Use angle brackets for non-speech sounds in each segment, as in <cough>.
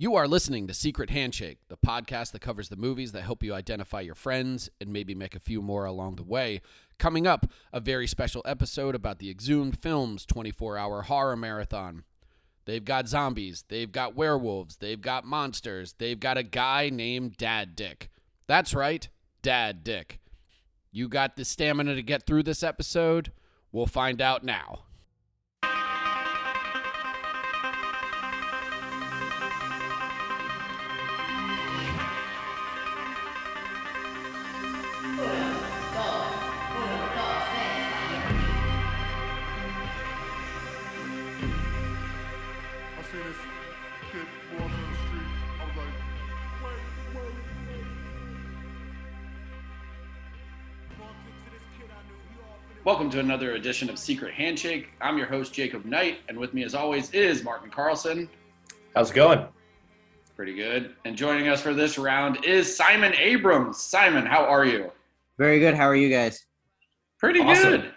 You are listening to Secret Handshake, the podcast that covers the movies that help you identify your friends and maybe make a few more along the way. Coming up, a very special episode about the Exhumed Films 24 hour horror marathon. They've got zombies, they've got werewolves, they've got monsters, they've got a guy named Dad Dick. That's right, Dad Dick. You got the stamina to get through this episode? We'll find out now. Welcome to another edition of Secret Handshake. I'm your host, Jacob Knight, and with me, as always, is Martin Carlson. How's it going? Pretty good. And joining us for this round is Simon Abrams. Simon, how are you? Very good. How are you guys? Pretty Awesome. good.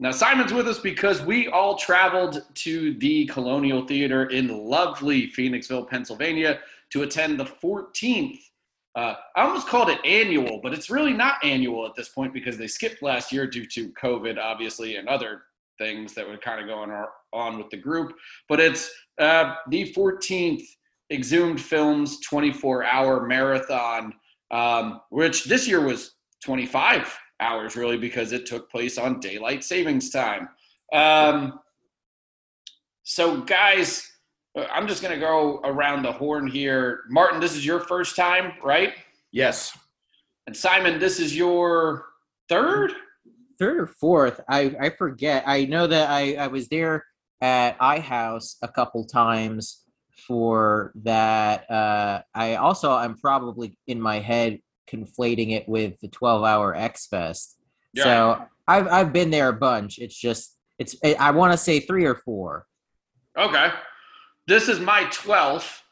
Now, Simon's with us because we all traveled to the Colonial Theater in lovely Phoenixville, Pennsylvania to attend the 14th. Uh, I almost called it annual, but it's really not annual at this point because they skipped last year due to COVID, obviously, and other things that were kind of going on with the group. But it's uh, the 14th Exhumed Films 24 hour marathon, um, which this year was 25 hours really because it took place on daylight savings time. Um, so, guys, I'm just going to go around the horn here. Martin, this is your first time, right? Yes. And Simon, this is your third? Third or fourth? I I forget. I know that I I was there at iHouse a couple times for that. Uh, I also I'm probably in my head conflating it with the 12 hour X Fest. So I've I've been there a bunch. It's just it's I want to say three or four. Okay. This is my 12th.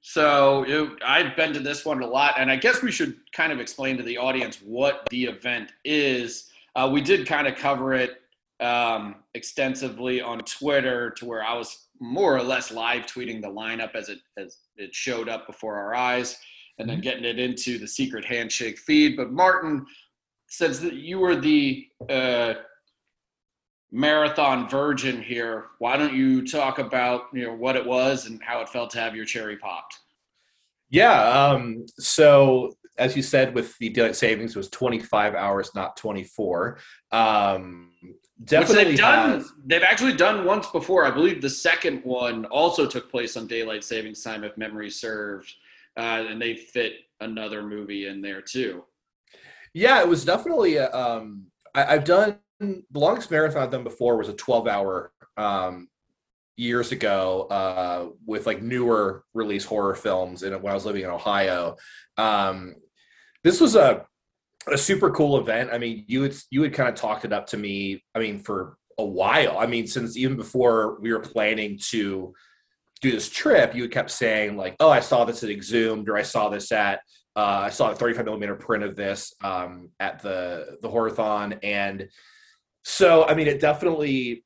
So it, I've been to this one a lot. And I guess we should kind of explain to the audience what the event is. Uh, we did kind of cover it um, extensively on Twitter to where I was more or less live tweeting the lineup as it, as it showed up before our eyes and then getting it into the secret handshake feed. But Martin says that you were the uh, marathon virgin here. Why don't you talk about you know what it was and how it felt to have your cherry popped? Yeah. Um, so as you said, with the daylight savings, it was 25 hours, not 24. Um, Which definitely they've done. has- They've actually done once before. I believe the second one also took place on daylight savings time, if memory serves, uh, and they fit another movie in there too. Yeah, it was definitely. A, um, I, I've done the longest marathon I've done before was a 12 hour um, years ago uh, with like newer release horror films and when I was living in Ohio. Um, this was a a super cool event. I mean, you had you had kind of talked it up to me. I mean, for a while. I mean, since even before we were planning to do this trip, you had kept saying like, "Oh, I saw this at Exhumed," or "I saw this at." Uh, I saw a 35 millimeter print of this um, at the the Horathon, and so I mean, it definitely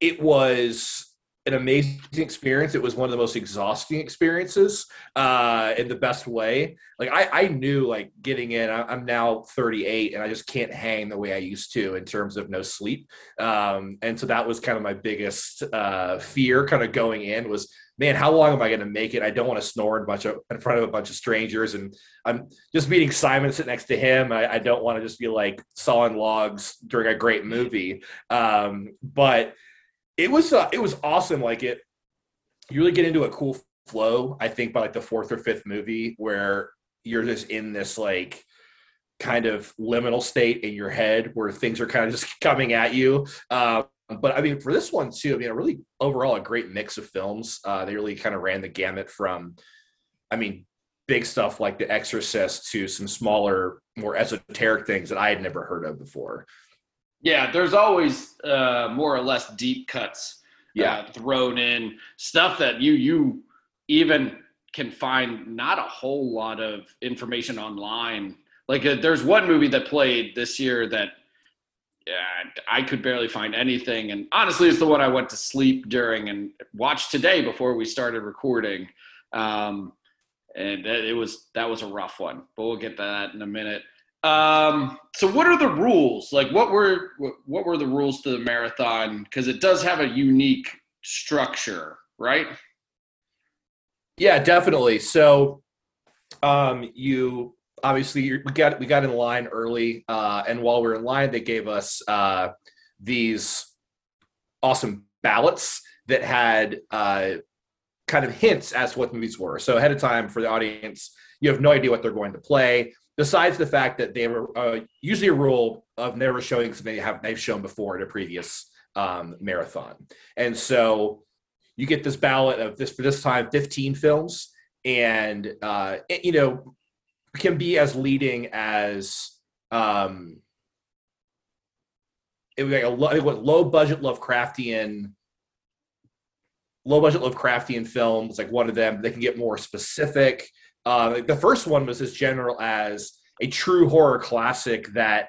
it was an amazing experience. It was one of the most exhausting experiences uh, in the best way. Like I, I knew like getting in. I, I'm now 38, and I just can't hang the way I used to in terms of no sleep. Um, and so that was kind of my biggest uh, fear, kind of going in was man, how long am I going to make it? I don't want to snore in, bunch of, in front of a bunch of strangers. And I'm just meeting Simon sitting next to him. I, I don't want to just be like sawing logs during a great movie. Um, but it was, uh, it was awesome. Like it, you really get into a cool flow, I think, by like the fourth or fifth movie where you're just in this like, kind of liminal state in your head where things are kind of just <laughs> coming at you. Um, but I mean, for this one too, I mean, a really overall a great mix of films. Uh, they really kind of ran the gamut from, I mean, big stuff like The Exorcist to some smaller, more esoteric things that I had never heard of before. Yeah, there's always uh, more or less deep cuts Yeah, uh, thrown in stuff that you you even can find not a whole lot of information online. Like uh, there's one movie that played this year that I could barely find anything, and honestly, it's the one I went to sleep during and watched today before we started recording. Um, and it was that was a rough one, but we'll get that in a minute. Um, so what are the rules? Like, what were what were the rules to the marathon? Because it does have a unique structure, right? Yeah, definitely. So, um, you obviously we got we got in line early, uh, and while we are in line, they gave us uh, these awesome ballots that had uh, kind of hints as to what the movies were. So ahead of time for the audience, you have no idea what they're going to play. Besides the fact that they were uh, usually a rule of never showing something they have they've shown before in a previous um, marathon, and so you get this ballot of this for this time 15 films, and uh, it, you know can be as leading as um, it was like a low, low budget Lovecraftian low budget Lovecraftian films, like one of them. They can get more specific. Uh, like the first one was as general as a true horror classic that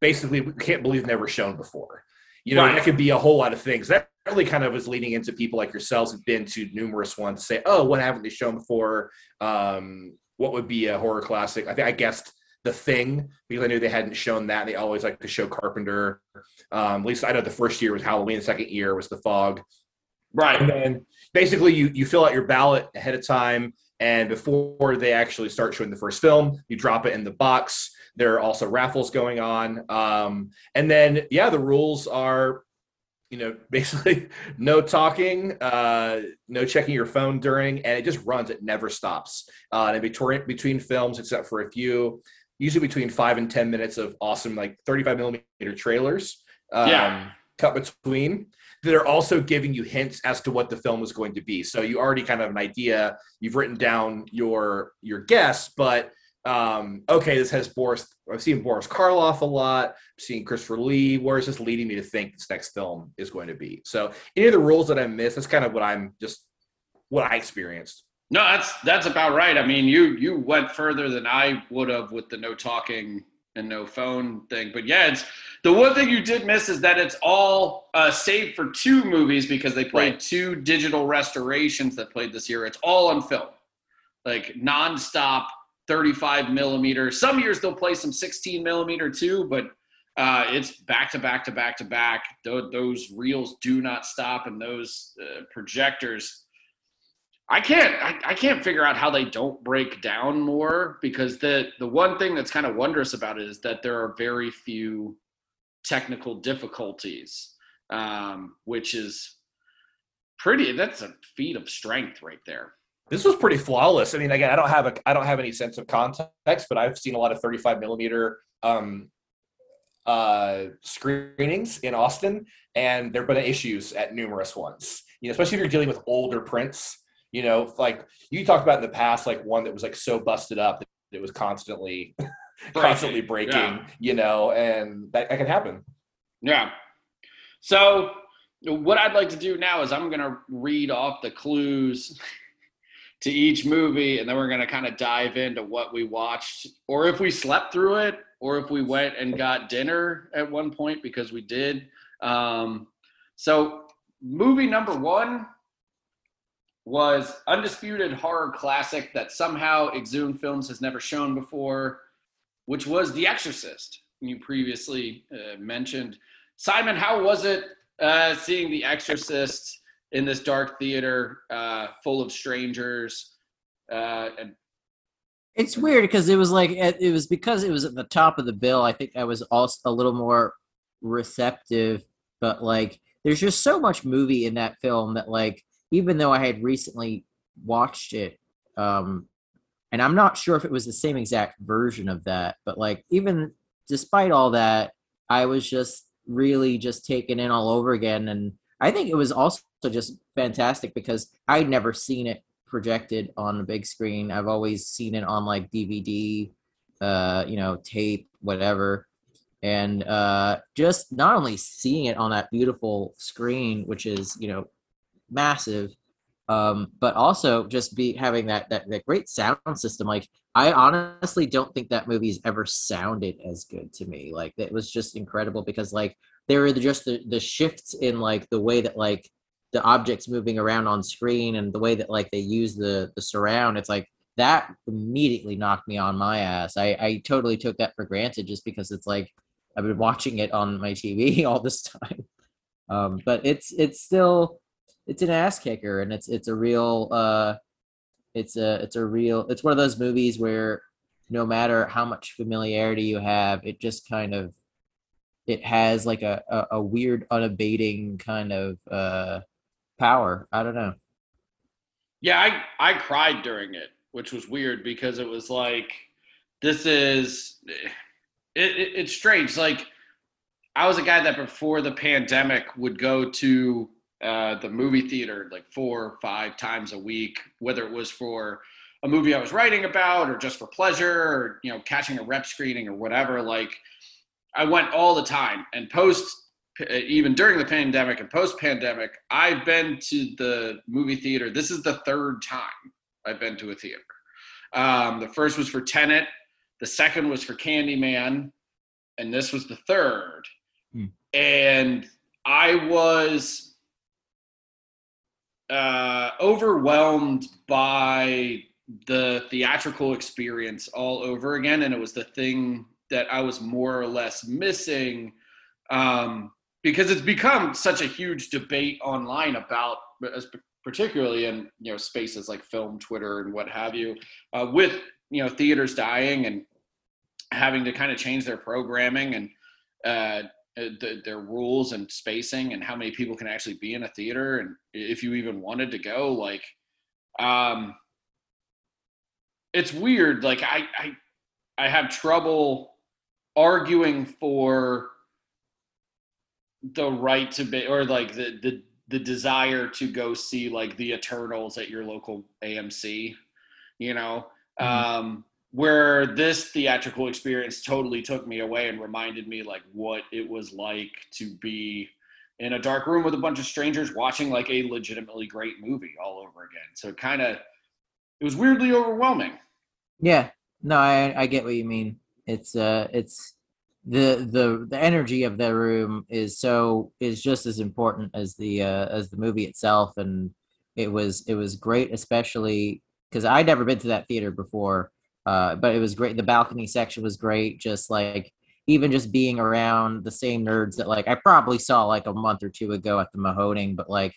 basically we can't believe never shown before. You know, Right. that could be a whole lot of things. That really kind of is leading into people like yourselves who've been to numerous ones say, "Oh, what haven't they shown before? Um, what would be a horror classic?" I think I guessed The Thing because I knew they hadn't shown that. They always like to show Carpenter. Um, at least I know the first year was Halloween. The second year was The Fog. And Right. then basically you you fill out your ballot ahead of time and before they actually start showing the first film you drop it in the box there are also raffles going on um, and then yeah the rules are you know <laughs> basically no talking uh, no checking your phone during and it just runs it never stops uh, and between between films except for a few usually between five and ten minutes of awesome like 35 millimeter trailers um, Yeah. cut between that are also giving you hints as to what the film is going to be. So you already kind of have an idea. You've written down your your guess, but um, okay, this has Boris. I've seen Boris Karloff a lot. I've seen Christopher Lee. Where is this leading me to think this next film is going to be? So any of the rules that I missed, that's kind of what I'm just what I experienced. No, that's that's about right. I mean, you you went further than I would have with the no talking and no phone thing. But yeah, it's the one thing you did miss is that it's all uh, saved for two movies because they played Right. two digital restorations that played this year. It's all on film, like nonstop, 35 millimeter. Some years they'll play some 16 millimeter too, but uh, it's back to back to back to back. Tho- Those reels do not stop, and those uh, projectors. I can't I, I can't figure out how they don't break down more because the the one thing that's kind of wondrous about it is that there are very few technical difficulties, um, which is pretty. That's a feat of strength right there. This was pretty flawless. I mean, again, I don't have a I don't have any sense of context, but I've seen a lot of 35 millimeter um, uh, screenings in Austin, and there have been issues at numerous ones. You know, especially if you're dealing with older prints. You know, like you talked about in the past, like one that was like so busted up that it was constantly <laughs> constantly breaking. Yeah. You know, and that, that can happen. Yeah. So what I'd like to do now is I'm going to read off the clues to each movie, and then we're going to kind of dive into what we watched, or if we slept through it, or if we went and got dinner at one point because we did. Um, so movie number one was undisputed horror classic that somehow Exhumed Films has never shown before, which was The Exorcist. You previously uh, mentioned. Simon, how was it uh, seeing The Exorcist in this dark theater uh, full of strangers? Uh, and It's weird because it was like it was because it was at the top of the bill. I think I was also a little more receptive, but like there's just so much movie in that film that like even though I had recently watched it, um, and I'm not sure if it was the same exact version of that, but like even despite all that, I was just really just taken in all over again, and I think it was also just fantastic because I'd never seen it projected on a big screen. I've always seen it on like DVD, uh, you know, tape, whatever. And uh, just not only seeing it on that beautiful screen, which is you know massive, um, but also just be having that, that that great sound system. Like I honestly don't think that movie's ever sounded as good to me. Like it was just incredible because like there were just the, the shifts in like the way that like the objects moving around on screen and the way that like they use the the surround it's like that immediately knocked me on my ass. I i totally took that for granted just because it's like i've been watching it on my tv <laughs> all this time. Um but it's it's still it's an ass kicker and it's it's a real uh it's a it's a real it's one of those movies where no matter how much familiarity you have it just kind of it has like a, a, a weird unabating kind of uh power i don't know Yeah, I I cried during it, which was weird because it was like this is it, it, it's strange. Like I was a guy that before the pandemic would go to uh, the movie theater like four or five times a week, whether it was for a movie I was writing about or just for pleasure or you know catching a rep screening or whatever. Like I went all the time, and post even during the pandemic and post pandemic, I've been to the movie theater. This is the third time I've been to a theater. Um, the first was for Tenet, the second was for Candyman, and this was the third. Hmm. And I was uh, overwhelmed by the theatrical experience all over again. And it was the thing that I was more or less missing um, because it's become such a huge debate online about, particularly in you know spaces like film, Twitter, and what have you, uh, with you know theaters dying and having to kind of change their programming and uh, uh, the, their rules and spacing and how many people can actually be in a theater and if you even wanted to go like um it's weird like i i i have trouble arguing for the right to be or like the the the desire to go see like the eternals at your local amc you know Mhm. um where this theatrical experience totally took me away and reminded me like what it was like to be in a dark room with a bunch of strangers watching like a legitimately great movie all over again so it kind of it was weirdly overwhelming Yeah, no, I I get what you mean. It's uh, it's the the the energy of the room is so is just as important as the uh, as the movie itself, and it was it was great, especially because I'd never been to that theater before. Uh, but it was great. The balcony section was great. Just like even just being around the same nerds that like I probably saw like a month or two ago at the Mahoning, but like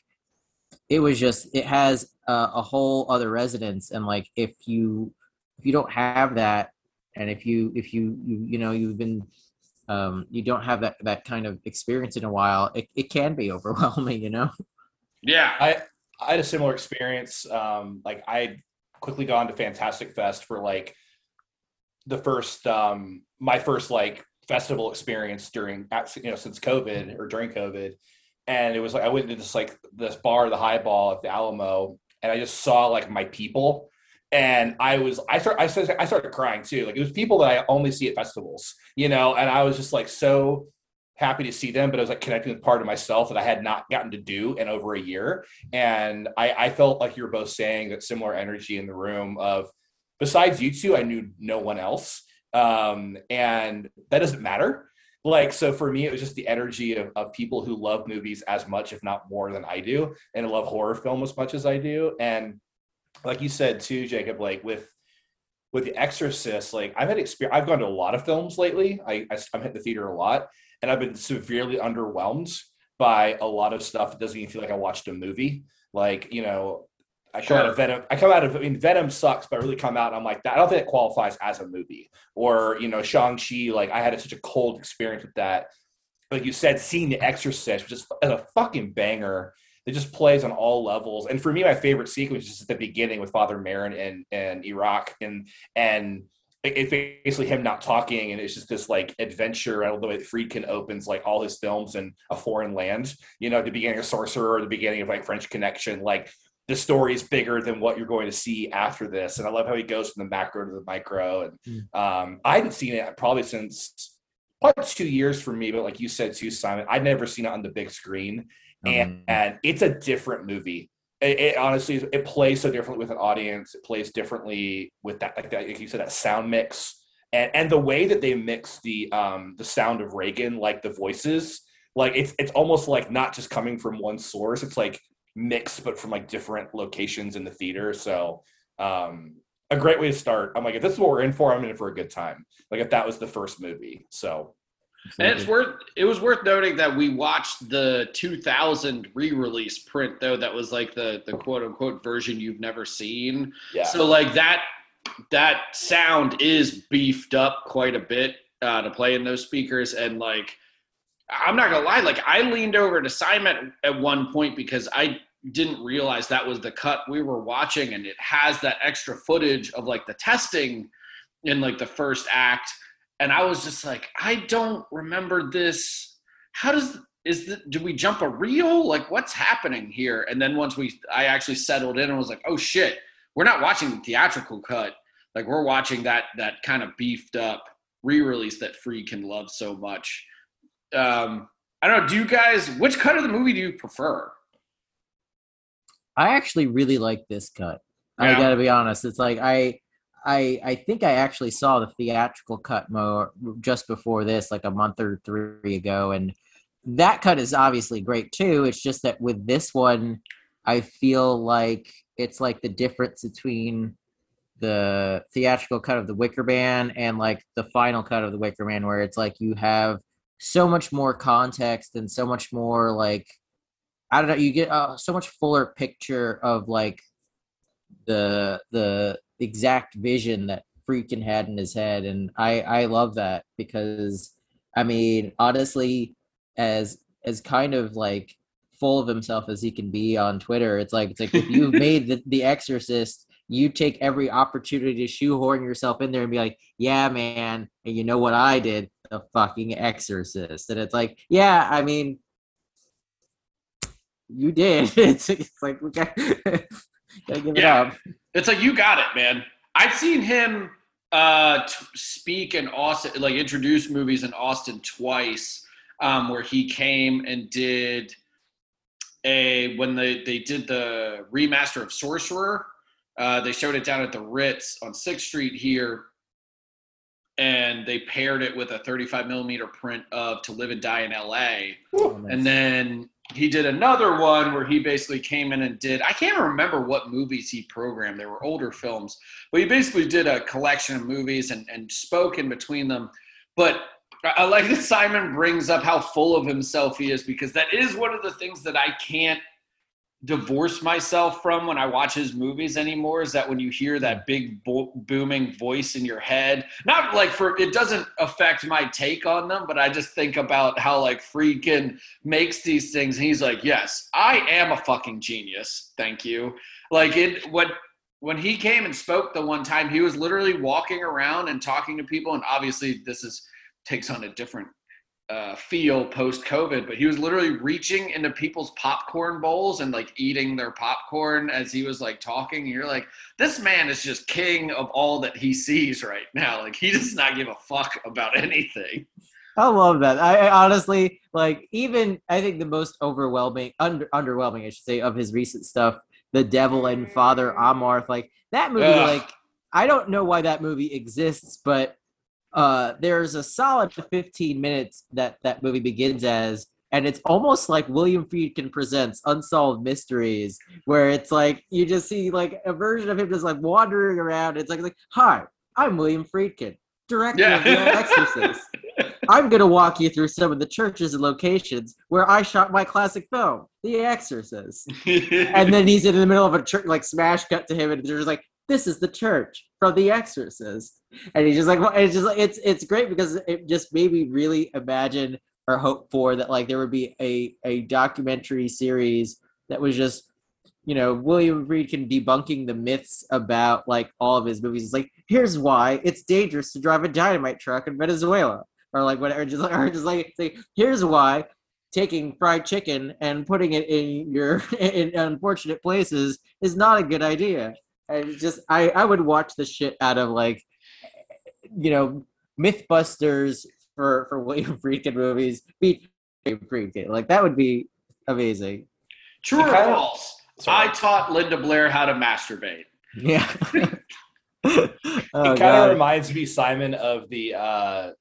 it was just it has a, a whole other resonance, and like if you if you don't have that and if you if you you you know you've been um you don't have that that kind of experience in a while it, it can be <laughs> overwhelming you know yeah I I had a similar experience. Um, like I quickly gone to Fantastic Fest for like the first um my first like festival experience during you know since COVID or during COVID, and it was like I went to this like this bar, the Highball at the Alamo, and I just saw like my people. And I was, I start, I started, I started crying too. Like it was people that I only see at festivals, you know. And I was just like so happy to see them, but I was like connecting with part of myself that I had not gotten to do in over a year. And I, I felt like you were both saying that similar energy in the room of besides you two, I knew no one else. Um, and that doesn't matter. Like, so for me, it was just the energy of, of people who love movies as much, if not more than I do, and love horror film as much as I do. And like you said too, Jacob, like with with The Exorcist, like I've had experience. I've gone to a lot of films lately. I, I I'm at the theater a lot, and I've been severely underwhelmed by a lot of stuff It doesn't even feel like I watched a movie. Like you know, I come out of Venom. I come out of I mean Venom sucks, but I really come out. and I'm like that. I don't think it qualifies as a movie. Or you know, Shang Chi. Like I had such a cold experience with that. Like you said, seeing The Exorcist, which is a fucking banger. It just plays on all levels. And for me, my favorite sequence is just at the beginning with Father Merrin and and Iraq and and it- it's basically him not talking and it's just this like adventure. I don't know the way Friedkin opens like all his films in a foreign land. You know, the beginning of Sorcerer or the beginning of like French Connection, like the story is bigger than what you're going to see after this. And I love how he goes from the macro to the micro. And um, I hadn't seen it probably since probably two years for me, but like you said too, Simon, I'd never seen it on the big screen and, Um, and it's a different movie. It, it honestly it plays so differently with an audience. It plays differently with that, like that, like you said, that sound mix and and the way that they mix the um the sound of Regan, like the voices, like it's it's almost like not just coming from one source. It's like mixed, but from like different locations in the theater. So um, a great way to start. I'm like, if this is what we're in for, I'm in for a good time. Like if that was the first movie. So And it's worth it was worth noting that we watched the 2000 re-release print though that was like the the quote unquote version you've never seen. yeah. So like that that sound is beefed up quite a bit uh, to play in those speakers and like I'm not gonna lie, like I leaned over to Simon at one point because I didn't realize that was the cut we were watching and it has that extra footage of like the testing in like the first act and I was just like I don't remember this. How does is the, do we jump a reel? Like what's happening here? And then once we I actually settled in and was like oh shit we're not watching the theatrical cut. Like we're watching that that kind of beefed up re-release that Friedkin love so much. Um I don't know do you guys which cut of the movie do you prefer? I actually really like this cut. I gotta be honest. It's like I, I, I think I actually saw the theatrical cut more just before this, like a month or three ago, and that cut is obviously great too. It's just that with this one, I feel like it's like the difference between the theatrical cut of the Wicker Man and like the final cut of the Wicker Man, where it's like you have so much more context and so much more like I don't know. You get uh, so much fuller picture of like the the exact vision that Friedkin had in his head, and I I love that because I mean honestly, as as kind of like full of himself as he can be on Twitter, it's like it's like if you've <laughs> made the, the Exorcist, you take every opportunity to shoehorn yourself in there and be like, yeah, man, and you know what I did, the fucking Exorcist, and it's like, yeah, I mean you did. <laughs> It's, it's like got, <laughs> gotta give it Yeah. up. It's like you got it, man. I've seen him uh, t- speak in Austin, like introduce movies in Austin twice, um, where he came and did a when they they did the remaster of Sorcerer. Uh, they showed it down at the Ritz on Sixth Street here, and they paired it with a 35 millimeter print of To Live and Die in L.A. And then he did another one where he basically came in and did I can't remember what movies he programmed. They were older films, but he basically did a collection of movies and, and spoke in between them. But I I like that Simon brings up how full of himself he is because that is one of the things that I can't divorce myself from when I watch his movies anymore is that when you hear that big bo- booming voice in your head, not like for it doesn't affect my take on them, but I just think about how like Friedkin makes these things and he's like, "Yes, I am a fucking genius. Thank you." Like it what when he came and spoke the one time, he was literally walking around and talking to people and obviously this is takes on a different uh, feel post COVID, but he was literally reaching into people's popcorn bowls and like eating their popcorn as he was like talking. And you're like, this man is just king of all that he sees right now. Like he does not give a fuck about anything. I love that. I, I honestly like even I think the most overwhelming under underwhelming I should say of his recent stuff, The Devil and Father Amorth, like that movie Ugh. like I don't know why that movie exists, but uh there's a solid 15 minutes that that movie begins as and it's almost like William Friedkin presents Unsolved Mysteries, where it's like you just see like a version of him just like wandering around. It's like, like hi, I'm William Friedkin, director of The Yeah. Exorcist. I'm going to walk you through some of the churches and locations where I shot my classic film, The Exorcist. <laughs> And then he's in the middle of a church, like smash cut to him, and they're just like, "This is the church from The Exorcist," and he's just like, well, "It's just like it's it's great because it just made me really imagine or hope for that like there would be a a documentary series that was just." You know, William Friedkin debunking the myths about like all of his movies. It's like, here's why it's dangerous to drive a dynamite truck in Venezuela or like whatever. Just like, <laughs> or just like say, here's why taking fried chicken and putting it in your <laughs> in unfortunate places is not a good idea. And just I I would watch the shit out of like you know MythBusters for for William <laughs> Friedkin movies. Beat William Friedkin like that would be amazing. True or false? Sorry. I taught Linda Blair how to masturbate. Yeah. <laughs> it oh, kind of reminds me, Simon, of the uh,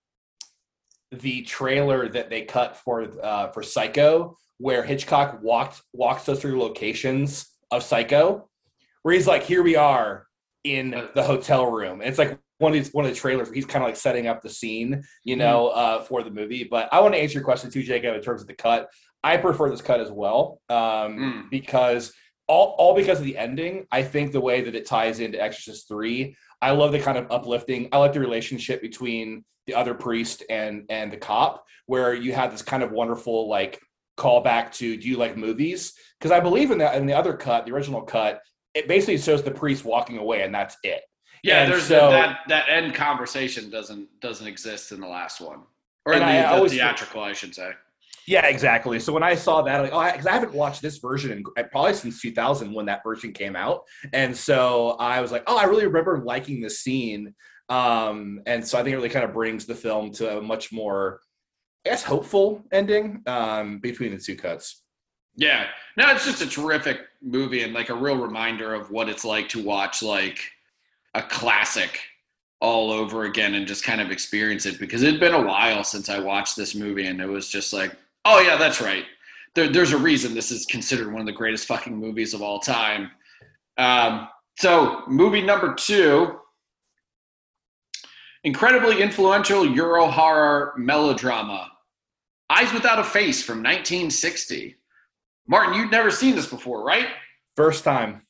the trailer that they cut for uh, for Psycho, where Hitchcock walked walks us through locations of Psycho, where he's like, "Here we are in the hotel room." And it's like one of these one of the trailers where he's kind of like setting up the scene, you know, uh, for the movie. But I want to answer your question too, Jacob, in terms of the cut. I prefer this cut as well um, Mm. because all all because of the ending. I think the way that it ties into Exorcist three. I love the kind of uplifting. I like the relationship between the other priest and and the cop, where you have this kind of wonderful like callback to "Do you like movies?" Because I believe in that in the other cut, the original cut, it basically shows the priest walking away, and that's it. Yeah, And there's so- that that end conversation doesn't doesn't exist in the last one, or in the, I the theatrical, I should say. Yeah, exactly. So when I saw that, like, oh, because I, haven't watched this version in, uh, probably since 2000 when that version came out, and so I was like, oh, I really remember liking this scene, um, and so I think it really kind of brings the film to a much more, I guess, hopeful ending um, between the two cuts. Yeah, no, it's just a terrific movie and like a real reminder of what it's like to watch like a classic all over again and just kind of experience it because it'd been a while since I watched this movie and it was just like, oh yeah, that's right. There, there's a reason this is considered one of the greatest fucking movies of all time. Um, so, movie number two, incredibly influential Euro horror melodrama, Eyes Without a Face from 1960. Martin, you'd never seen this before, right? First time,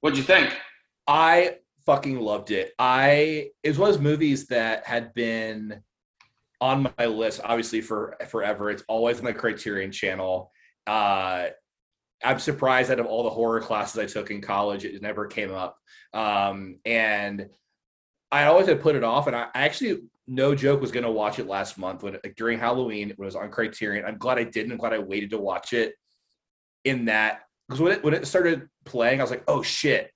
What'd you think? I fucking loved it. I it was one of those movies that had been on my list, obviously for forever. It's always on the Criterion Channel. Uh, I'm surprised out of all the horror classes I took in college, it never came up. Um, and I always had put it off, and I actually, no joke, was going to watch it last month when like, during Halloween. It was on Criterion. I'm glad I didn't. I'm glad I waited to watch it in that because when it when it started playing, I was like, oh shit,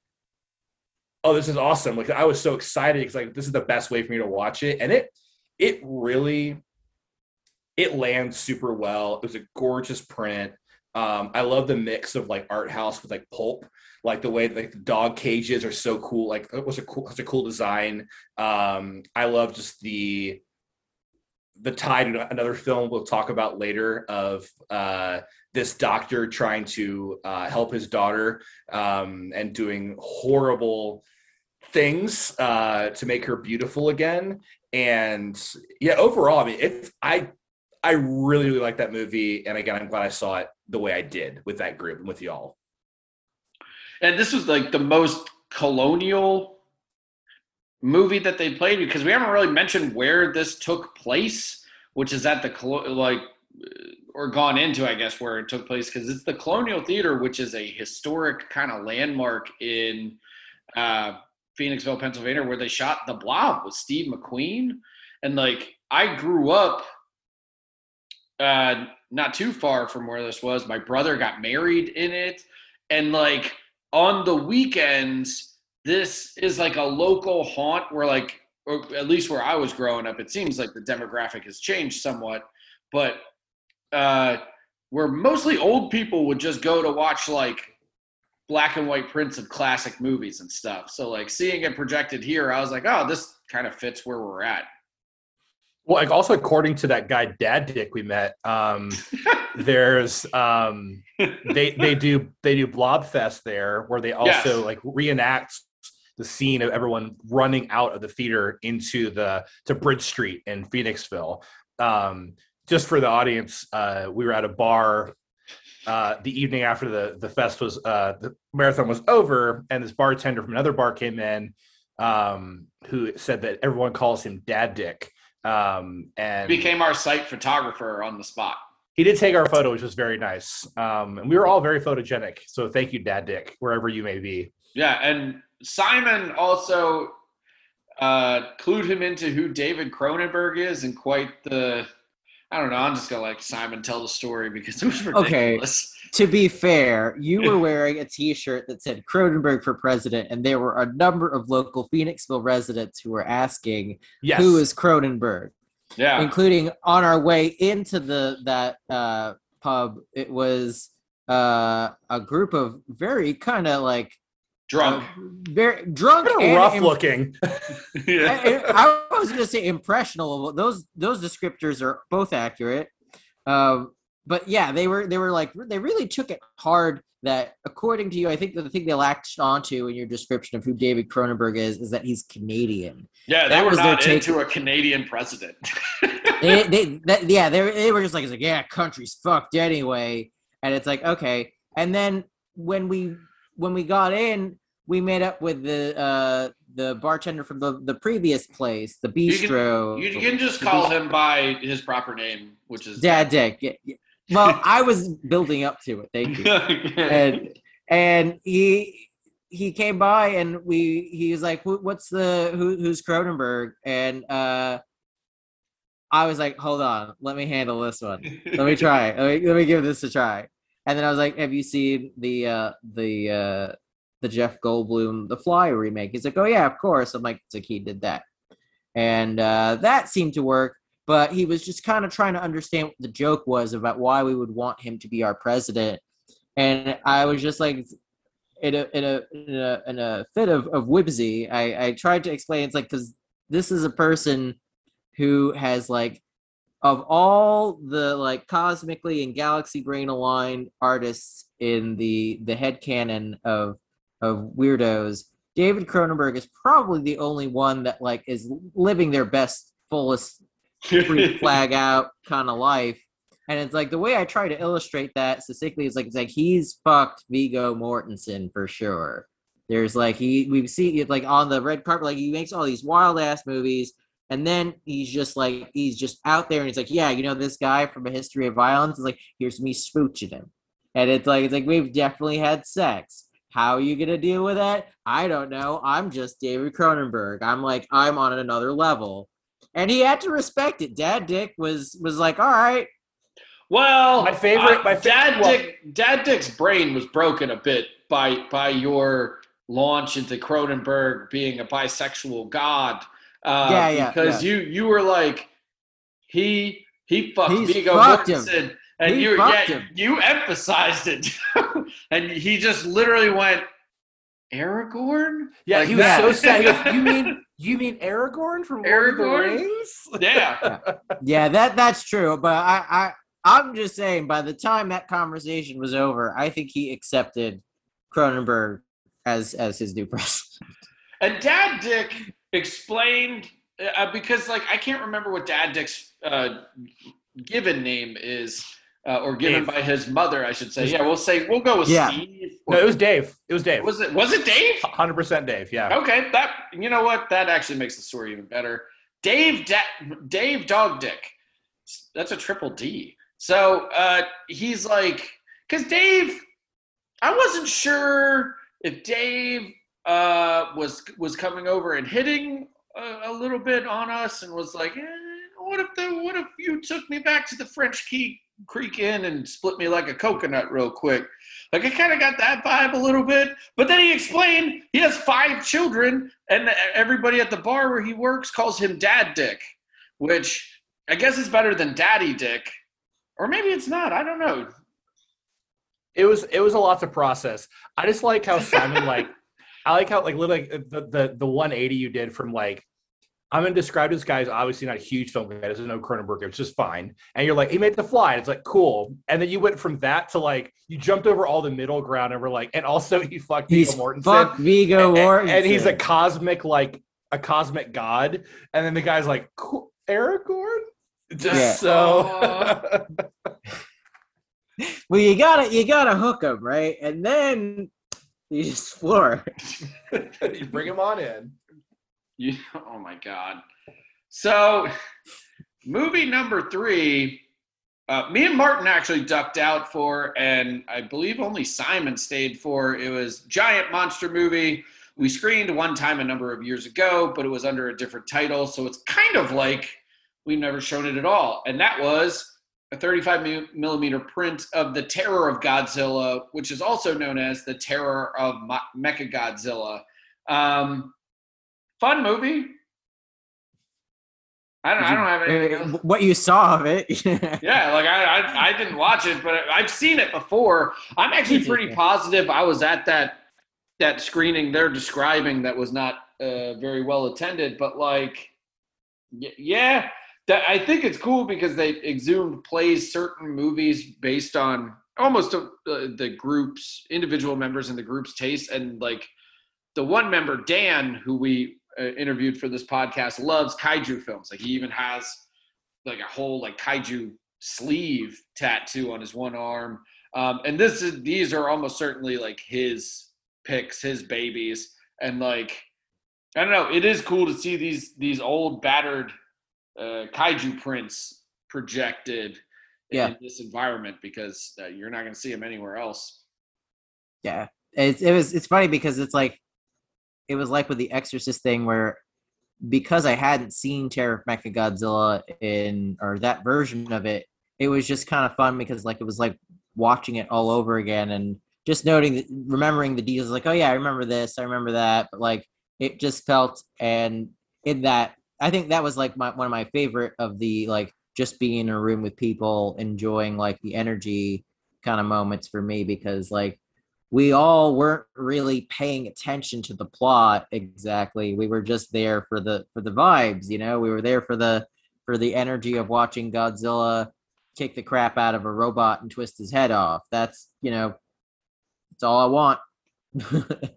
oh this is awesome. Like i was so excited because like this is the best way for me to watch it. And it it really it lands super well. It was a gorgeous print. Um i love the mix of like art house with like pulp. Like the way like the dog cages are so cool. Like it was a cool such a cool design. Um i love just the the to another film we'll talk about later of uh this doctor trying to uh, help his daughter um, and doing horrible things uh, to make her beautiful again. And yeah, overall, I mean, it's I I really really like that movie. And again, I'm glad I saw it the way I did with that group and with y'all. And this was like the most colonial movie that they played because we haven't really mentioned where this took place, which is at the like or gone into, I guess, where it took place because it's the Colonial Theater, which is a historic kind of landmark in uh, Phoenixville, Pennsylvania, where they shot The Blob with Steve McQueen. And like, I grew up uh, not too far from where this was. My brother got married in it. And like, on the weekends, this is like a local haunt where, like, or at least where I was growing up, it seems like the demographic has changed somewhat, but uh, where mostly old people would just go to watch like black and white prints of classic movies and stuff. So like seeing it projected here, I was like, oh, this kind of fits where we're at. Well, like also according to that guy Dad Dick we met, um, <laughs> there's um, they they do they do Blobfest there where they also Yes. like reenact the scene of everyone running out of the theater into the to Bridge Street in Phoenixville. Um, just for the audience, uh, we were at a bar uh, the evening after the the fest was uh, the marathon was over, and this bartender from another bar came in um, who said that everyone calls him Dad Dick. Um, and Became our site photographer on the spot. he did take our photo, which was very nice. Um, and we were all very photogenic. So thank you, Dad Dick, wherever you may be. Yeah, and Simon also uh, clued him into who David Cronenberg is and quite the. I don't know. I'm just gonna let Simon tell the story because it was ridiculous. Okay. To be fair, you were wearing a T-shirt that said Cronenberg for president, and there were a number of local Phoenixville residents who were asking Yes. who is Cronenberg, Yeah, including on our way into the that uh, pub. It was uh, a group of very kind of like drunk. uh, very drunk, Kinda and rough im- looking. <laughs> <laughs> yeah. I, I was going to say impressionable. Those those descriptors are both accurate. Um, but yeah, they were they were like they really took it hard. That according to you, I think the thing they latched onto in your description of who David Cronenberg is is that he's Canadian. Yeah, they That were was their not take- into a Canadian president. <laughs> they, they that, yeah they, they were just like it's like yeah country's fucked anyway and it's like okay and then when we when we got in we met up with the uh the bartender from the the previous place the bistro. you can just call bistro- him by his proper name, which is dad dick Yeah, yeah. well <laughs> i was building up to it. Thank you. And and he he came by and we he was like what's the who, who's cronenberg? And uh i was like hold on let me handle this one. Let me try. Let me, let me give this a try. And then I was like, "Have you seen the uh, the uh, the Jeff Goldblum The Fly remake?" He's like, "Oh yeah, of course." I'm like, "It's like he did that," and uh, that seemed to work. But he was just kind of trying to understand what the joke was about why we would want him to be our president. And I was just like, in a in a in a, in a fit of, of whimsy, I, I tried to explain. It's like because this is a person who has like of all the like cosmically and galaxy brain aligned artists in the the head canon of of weirdos. David cronenberg is probably the only one that like is living their best fullest freak <laughs> flag out kind of life. And it's like the way i try to illustrate that succinctly is like it's like he's fucked Viggo mortensen for sure. There's like he we've seen it like on the red carpet like he makes all these wild ass movies and then he's just like he's just out there and he's like yeah you know this guy from a history of violence? Is like here's me smooching him. And it's like it's like we've definitely had sex how are you gonna deal with that i don't know. I'm just david cronenberg. I'm like i'm on another level. And he had to respect it. Dad dick was was like all right. Well, My favorite- uh, my fa- dad well- Dick, Dad Dick's brain was broken a bit by by your launch into Cronenberg being a bisexual god. Uh, Yeah, yeah, Because you you were like he he fucked He's Viggo fucked him. Mortensen, and He you fucked yeah, him. you emphasized it, <laughs> and he just literally went Aragorn. Yeah, Like he was that. so sad. He goes, <laughs> "You mean you mean Aragorn from Lord of the Aragorn? Rings?" yeah. <laughs> yeah that that's true but i i i'm just saying by the time that conversation was over i think he accepted cronenberg as as his new <laughs> president And Dad Dick explained uh, because, like, I can't remember what Dad Dick's uh, given name is, uh, or given Dave. by his mother, I should say. Yeah, we'll say we'll go with Yeah. Steve. No, it was Dave. It was Dave. was it was it Dave? Hundred percent Dave. Yeah. Okay, that you know what that actually makes the story even better. Dave da- Dave Dog Dick. That's a triple D. So uh, he's like, because Dave, I wasn't sure if Dave uh, was was coming over and hitting a, a little bit on us, and was like, eh, what if the what if you took me back to the French Key Creek in and split me like a coconut real quick? Like I kind of got that vibe a little bit, but then he explained he has five children, and everybody at the bar where he works calls him Dad Dick, which I guess is better than Daddy Dick, or maybe it's not. I don't know. It was it was a lot to process. I just like how Simon <laughs> like I like how like literally the the the 180 you did from like I'm gonna describe this guy as obviously not a huge film guy, doesn't know Cronenberg, it's just fine. And you're like, he made the fly, and it's like cool. And then you went from that to like you jumped over all the middle ground and were like, and also <laughs> he fucked Viggo Mortensen. fuck Viggo and, Mortensen. and he's a cosmic like a cosmic god. And then the guy's like, cool, Aragorn? Just Yeah. so <laughs> well you gotta you gotta hook him right and then you just floor <laughs> you bring him on in. You, <laughs> oh my god. So, <laughs> movie number three, uh, me and Martin actually ducked out for, and I believe only Simon stayed for. It was giant monster movie. We screened one time a number of years ago, but it was under a different title, so it's kind of like we've never shown it at all. And that was a 35 millimeter print of the Terror of Godzilla, which is also known as the Terror of Mechagodzilla. Um, fun movie. I don't, I don't have anything else. What you saw of it <laughs> Yeah, like I, I, I didn't watch it, but I've seen it before. I'm actually pretty positive I was at that that screening they're describing that was not uh, very well attended, but like, yeah, that I think it's cool because they exhumed plays certain movies based on almost uh, the group's individual members in the group's taste and like the one member Dan who we interviewed for this podcast loves kaiju films like he even has like a whole like kaiju sleeve tattoo on his one arm um, and this is these are almost certainly like his picks his babies and like I don't know it is cool to see these these old battered uh, kaiju prints projected Yeah. in this environment because uh, you're not going to see them anywhere else. Yeah, it's it was it's funny because it's like it was like with the Exorcist thing where because I hadn't seen Terror of Mechagodzilla in or that version of it, it was just kind of fun because like it was like watching it all over again and just noting that remembering the details like oh yeah I remember this I remember that but like it just felt and in that I think that was like my one of my favorite of the like just being in a room with people enjoying like the energy kind of moments for me because like we all weren't really paying attention to the plot exactly. We were just there for the for the vibes you know? We were there for the for the energy of watching godzilla kick the crap out of a robot and twist his head off. That's you know it's all i want. <laughs>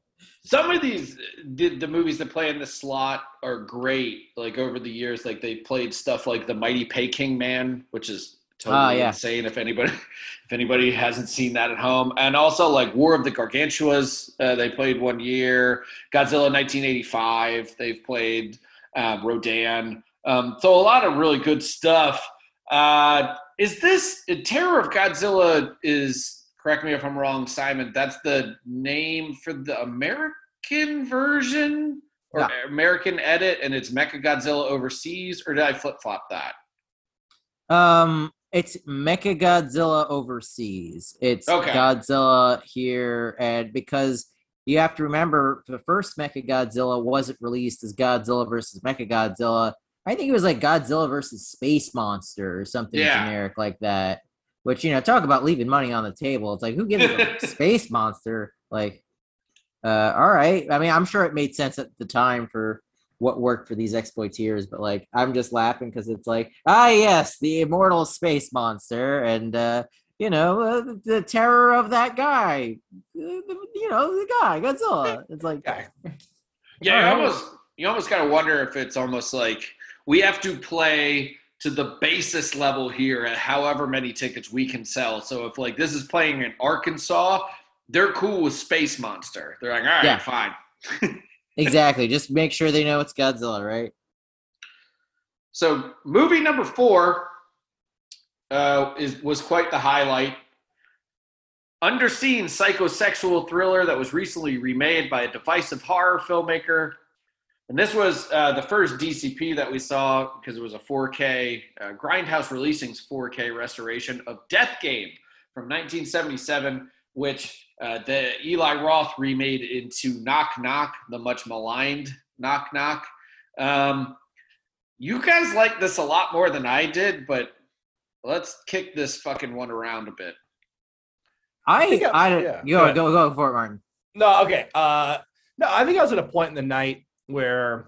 Some of these the, the movies that play in the slot are great. Like over the years, like they played stuff like the Mighty Peking Man, which is totally Ah, yeah. insane. If anybody <laughs> if anybody hasn't seen that at home, and also like War of the Gargantuas, uh, they played one year. Godzilla 1985, they've played uh, Rodan. Um, so a lot of really good stuff. Uh, is this Terror of Godzilla? Is correct me if I'm wrong, Simon. That's the name for the American version or Yeah. American edit, and it's Mecha Godzilla overseas, or did I flip flop that? Um, it's Mecha Godzilla overseas. It's Okay. Godzilla here, and because you have to remember, the first Mecha Godzilla wasn't released as Godzilla versus Mecha Godzilla. I think it was like Godzilla versus Space Monster or something Yeah. generic like that. Which you know, talk about leaving money on the table. It's like who gives a <laughs> Space Monster? Like, uh, all right. I mean, I'm sure it made sense at the time for what worked for these exploiteers, but like I'm just laughing because it's like, ah yes, the immortal space monster, and uh, you know, uh, the, terror of that guy, uh, you know, the guy, Godzilla. It's like, Guy. <laughs> Yeah, you almost you almost kind of wonder if it's almost like we have to play to the basis level here at however many tickets we can sell. So if like this is playing in Arkansas, they're cool with Space Monster. They're like, all right, Yeah. fine. <laughs> exactly. Just make sure they know it's Godzilla, right? So movie number four uh, is was quite the highlight. Underseen psychosexual thriller that was recently remade by a divisive horror filmmaker. And this was uh, the first DCP that we saw because it was a 4K, uh, Grindhouse Releasing's 4K restoration of Death Game from 1977, which uh, the Eli Roth remade into Knock Knock, the much maligned Knock Knock. Um, you guys like this a lot more than I did, but let's kick this fucking one around a bit. I, think I, I- yeah, go, go go, go for it, Martin. No, okay. Uh no, I think I was at a point in the night where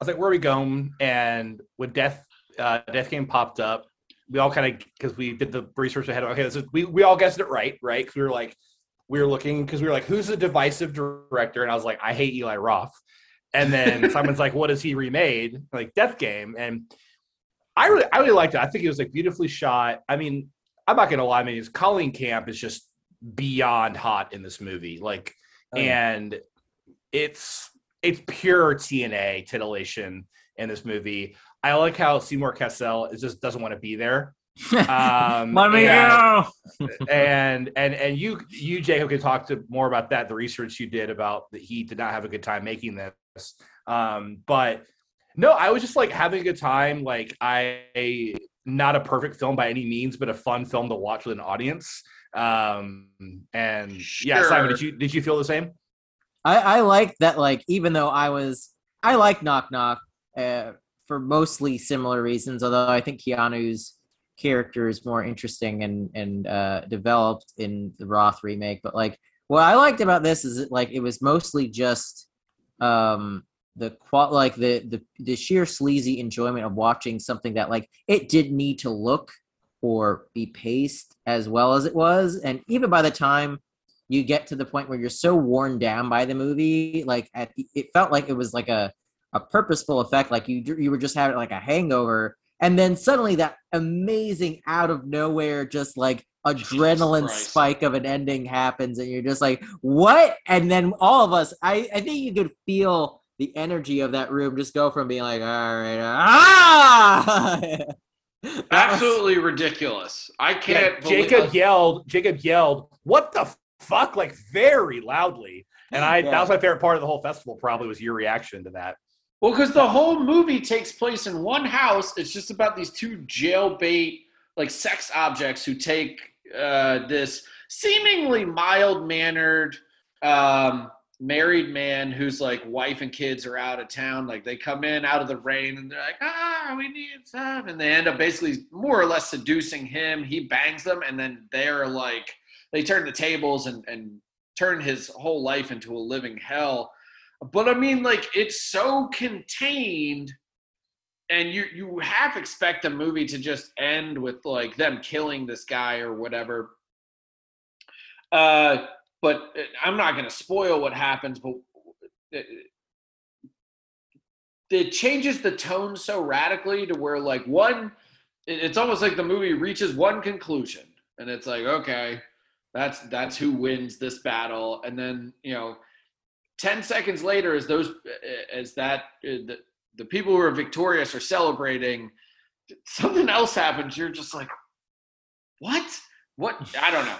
I was like, where are we going? And when Death uh Death Game popped up, we all kind of because we did the research ahead of okay, this is, we we all guessed it right, right? Because we were like, we were looking because we were like, who's the divisive director? And I was like, I hate Eli Roth. And then <laughs> Simon's like, what has he remade? Like Death Game. And I really I really liked it. I think it was like beautifully shot. I mean, I'm not gonna lie, I mean, it's Colleen Camp is just beyond hot in this movie. Like Oh, yeah. and it's it's pure TNA titillation in this movie. I like how Seymour Cassel is just doesn't want to be there. <laughs> Um, Let me and, go. and and and you you Jacob can talk to more about that. The research you did about that he did not have a good time making this. Um, but no, I was just like having a good time. Like I not a perfect film by any means, but a fun film to watch with an audience. Um, and yeah, Simon, did you did you feel the same? I, I like that. Like, even though I was, I like Knock Knock uh, for mostly similar reasons. Although I think Keanu's character is more interesting and and uh, developed in the Roth remake. But like, what I liked about this is that, like it was mostly just um, the qual like the the the sheer sleazy enjoyment of watching something that like it didn't need to look or be paced as well as it was and even by the time you get to the point where you're so worn down by the movie like at it felt like it was like a a purposeful effect like you you were just having like a hangover and then suddenly that amazing out of nowhere just like adrenaline spike of an ending happens and you're just like what and then all of us i i think you could feel the energy of that room just go from being like all right ah <laughs> That was- Absolutely ridiculous. I can't. believe- Jacob yelled. Jacob yelled, "What the fuck!" like very loudly, and <gasps> I Yeah. that was my favorite part of the whole festival. Probably was your reaction to that. Well, because the whole movie takes place in one house. It's just about these two jailbait, like sex objects who take uh, this seemingly mild mannered um, married man whose like wife and kids are out of town. Like they come in out of the rain and they're like, ah, we need some. And they end up basically more or less seducing him. He bangs them and then they're like, they turn the tables and, and turn his whole life into a living hell. But I mean, like it's so contained, and you you half expect the movie to just end with like them killing this guy or whatever. Uh, but uh, I'm not going to spoil what happens, but it, it changes the tone so radically to where like one, it's almost like the movie reaches one conclusion, and it's like okay, that's that's who wins this battle, and then you know 10 seconds later as those as that uh, the, the people who are victorious are celebrating something else happens. You're just like what? What? I don't know.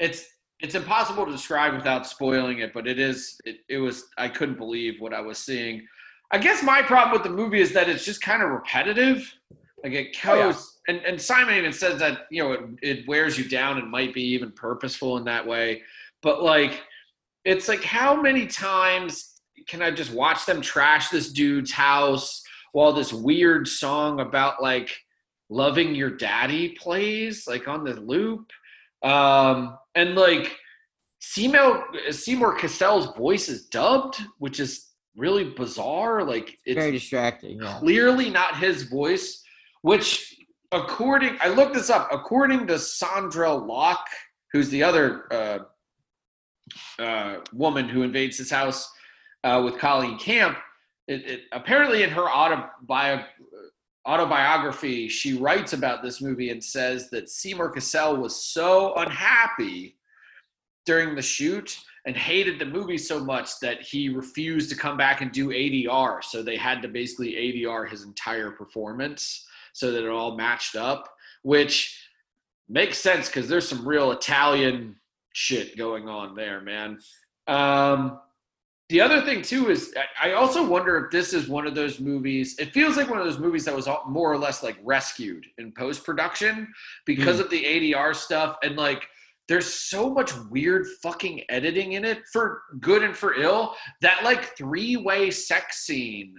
It's it's impossible to describe without spoiling it but it is it, it was i couldn't believe what i was seeing. I guess my problem with the movie is that it's just kind of repetitive. Like it Oh, yeah. goes and, and simon even says that you know it, it wears you down and might be even purposeful in that way. But like it's like how many times can I just watch them trash this dude's house while this weird song about like loving your daddy plays like on the loop? Um, and like Seymour, Seymour Cassel's voice is dubbed, which is really bizarre. Like it's very distracting yeah clearly not his voice, which according I looked this up, according to Sondra Locke, who's the other uh, uh, woman who invades his house uh, with Colleen Camp, it, it, apparently in her autobi- autobiography, she writes about this movie and says that Seymour Cassel was so unhappy during the shoot and hated the movie so much that he refused to come back and do ADR. So they had to basically ADR his entire performance so that it all matched up, which makes sense because there's some real Italian shit going on there, man. Um, the other thing too is I also wonder if this is one of those movies. It feels like one of those movies that was all- more or less like rescued in post production because of the ADR stuff and like there's so much weird fucking editing in it for good and for ill. That like three way sex scene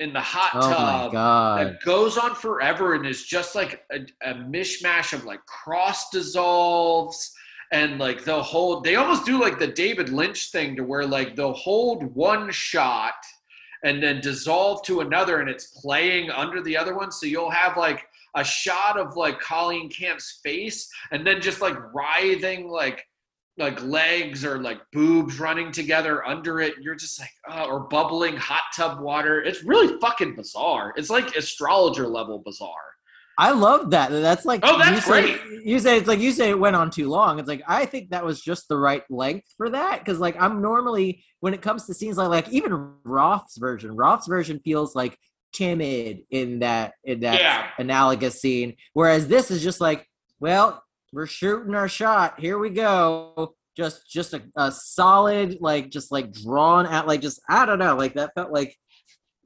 in the hot oh tub that goes on forever and is just like a, a mishmash of like cross dissolves and like they'll hold they almost do like the david lynch thing to where like they'll hold one shot and then dissolve to another and it's playing under the other one so you'll have like a shot of like colleen camp's face and then just like writhing like like legs or like boobs running together under it. You're just like, uh, or bubbling hot tub water. It's really fucking bizarre. It's like astrologer level bizarre. I love that. That's like Oh, that's you say, great. You say it's like you say it went on too long. It's like I think that was just the right length for that because like I'm normally when it comes to scenes like like even Roth's version, Roth's version feels like timid in that in that Yeah. analogous scene, whereas this is just like, well, we're shooting our shot. Here we go. Just just a, a solid like just like drawn out like just I don't know like that felt like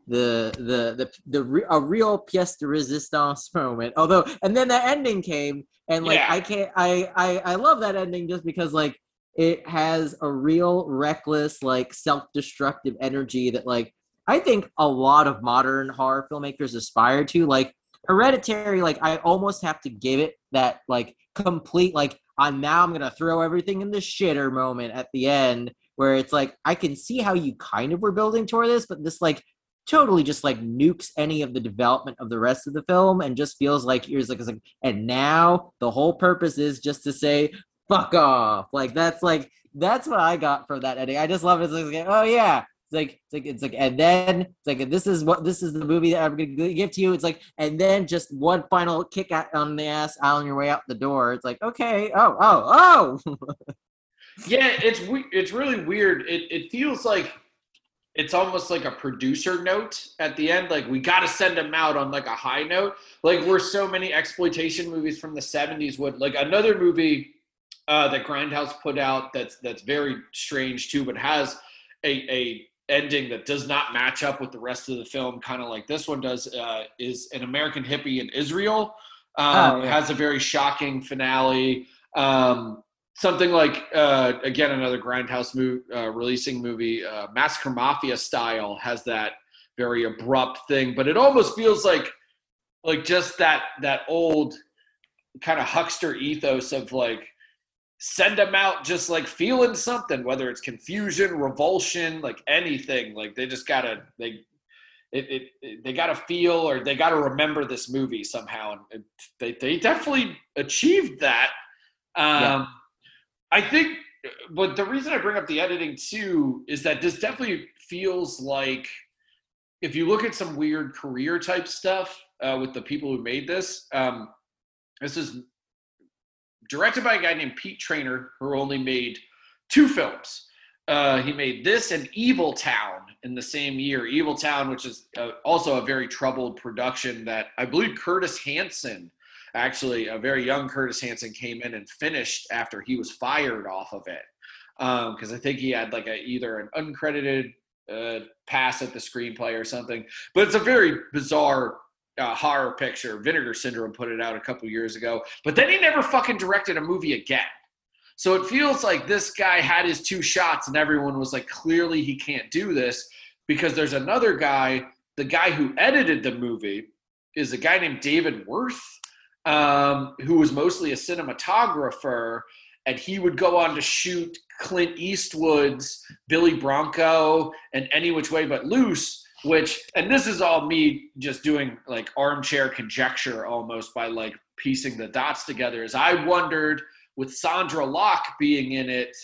the the the the re- a real pièce de résistance moment. Although, and then the ending came, and like Yeah. I can't, I I I love that ending just because like it has a real reckless, like self-destructive energy that like I think a lot of modern horror filmmakers aspire to. Like Hereditary, like I almost have to give it that like complete like I'm now I'm gonna throw everything in the shitter moment at the end where it's like I can see how you kind of were building toward this, but this like totally just like nukes any of the development of the rest of the film and just feels like here's like, like and now the whole purpose is just to say fuck off. Like that's like that's what I got from that ending. I just love it. It's like, oh yeah. It's like it's like it's like and then it's like this is what this is the movie that I'm gonna give to you. It's like and then just one final kick on the ass on your way out the door. It's like okay, oh oh oh. <laughs> Yeah, it's we- it's really weird. It it feels like it's almost like a producer note at the end. Like we got to send them out on like a high note. Like where so many exploitation movies from the '70s would. Like another movie uh, that Grindhouse put out that's that's very strange too, but has a a ending that does not match up with the rest of the film, kind of like this one does. Uh, is an American hippie in Israel. Um, Oh, yeah. Has a very shocking finale. Um, something like uh, again another grindhouse movie uh, releasing movie uh, massacre mafia style has that very abrupt thing but it almost feels like like just that that old kind of huckster ethos of like send them out just like feeling something whether it's confusion revulsion like anything like they just gotta they it, it, it they gotta feel or they gotta remember this movie somehow and it, they, they definitely achieved that um Yeah. I think, but the reason I bring up the editing too is that this definitely feels like if you look at some weird career type stuff uh, with the people who made this, um, this is directed by a guy named Pete Traynor, who only made two films. Uh, he made this and Evil Town in the same year. Evil Town, which is uh, also a very troubled production that I believe Curtis Hanson actually a very young Curtis Hanson came in and finished after he was fired off of it because I think he had like a either an uncredited uh, pass at the screenplay or something. But it's a very bizarre uh, horror picture. Vinegar Syndrome put it out a couple years ago, but then he never fucking directed a movie again. So it feels like this guy had his two shots, and everyone was like, clearly he can't do this because there's another guy. The guy who edited the movie is a guy named David Worth um, who was mostly a cinematographer, and he would go on to shoot Clint Eastwood's Billy Bronco and Any Which Way But Loose. Which, and this is all me just doing like armchair conjecture almost by like piecing the dots together. Is I wondered with Sondra Locke being in it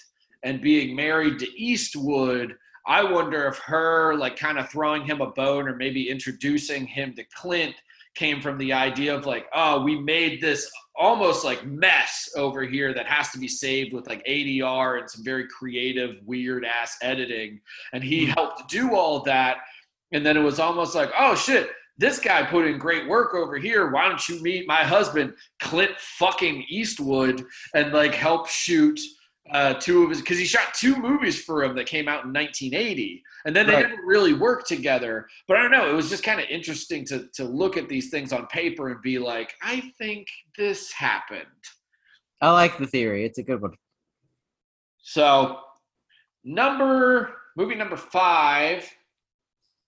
and being married to Eastwood, I wonder if her like kind of throwing him a bone or maybe introducing him to Clint came from the idea of like, oh, we made this almost like mess over here that has to be saved with like ADR and some very creative, weird ass editing. And he helped do all that. And then it was almost like, oh shit, this guy put in great work over here. Why don't you meet my husband, Clint fucking Eastwood, and like help shoot uh, two of his because he shot two movies for him that came out in 1980 and then they Right. never really worked together but i don't know it was just kind of interesting to to look at these things on paper and be like i think this happened I like the theory. It's a good one. so number movie number five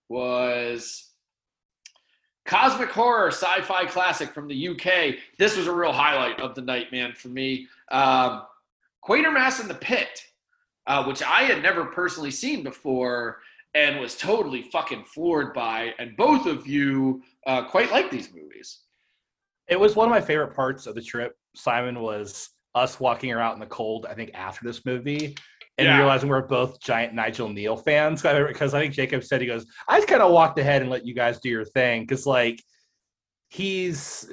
was cosmic horror sci-fi classic from the uk this was a real highlight of the night man for me um, quatermass in the pit uh, which i had never personally seen before and was totally fucking floored by and both of you uh, quite like these movies It was one of my favorite parts of the trip. Simon was us walking around in the cold. I think after this movie, and Yeah. realizing we're both giant Nigel Kneale fans. Because I think Jacob said he goes, I just kind of walked ahead and let you guys do your thing. Because like he's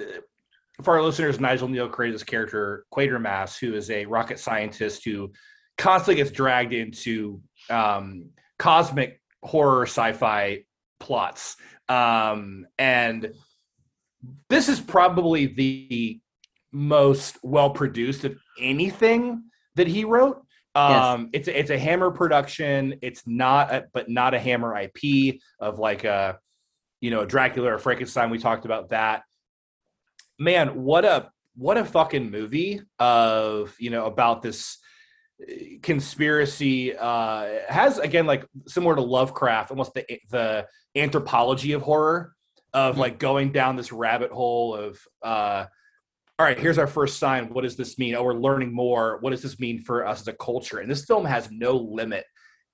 for our listeners, Nigel Kneale created this character Quatermass, who is a rocket scientist who constantly gets dragged into um, cosmic horror sci-fi plots. Um, and this is probably the most well produced of anything that he wrote. Um, it's a, it's a Hammer production. It's not, a, but not a Hammer IP of like a, you know, a Dracula or Frankenstein. We talked about that. Man, what a what a fucking movie of you know about this conspiracy. Uh, has again like similar to Lovecraft, almost the the anthropology of horror of like going down this rabbit hole of uh all right here's our first sign what does this mean oh we're learning more what does this mean for us as a culture and this film has no limit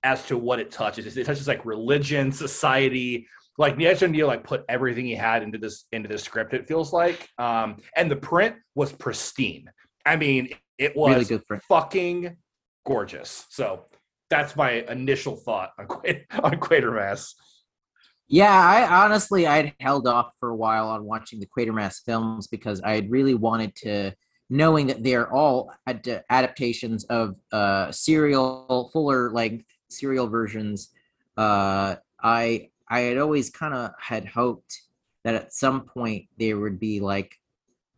as to what it touches. It touches like religion, society. Like Nigel Kneale like put everything he had into this into this script. It feels like, um, and the print was pristine. I mean, it was Really good fucking gorgeous. So that's my initial thought on <laughs> on Quatermass. Yeah, I honestly I'd held off for a while on watching the Quatermass films because I had really wanted to, knowing that they're all ad- adaptations of uh serial fuller length serial versions. Uh, I I had always kind of had hoped that at some point there would be like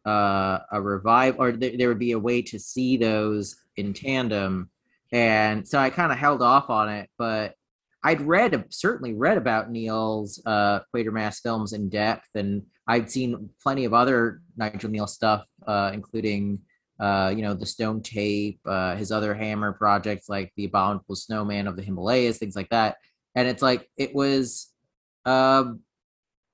uh, a revive or th- there would be a way to see those in tandem, and so I kind of held off on it, but. I'd read certainly read about Kneale's uh, Quatermass films in depth, and I'd seen plenty of other Nigel Kneale stuff, uh, including uh, you know the Stone Tape, uh, his other Hammer projects like the Abominable Snowman of the Himalayas, things like that. And it's like it was, um,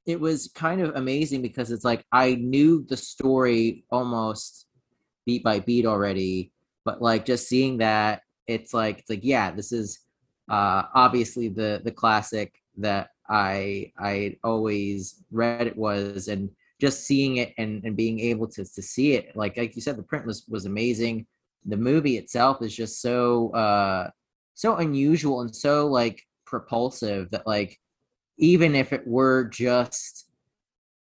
it was kind of amazing because it's like I knew the story almost beat by beat already, but like just seeing that, it's like it's like yeah, this is uh, obviously the the classic that I I always read it was, and just seeing it and, and being able to to see it, like like you said, the print was was amazing. The movie itself is just so uh, so unusual and so like propulsive that like even if it were just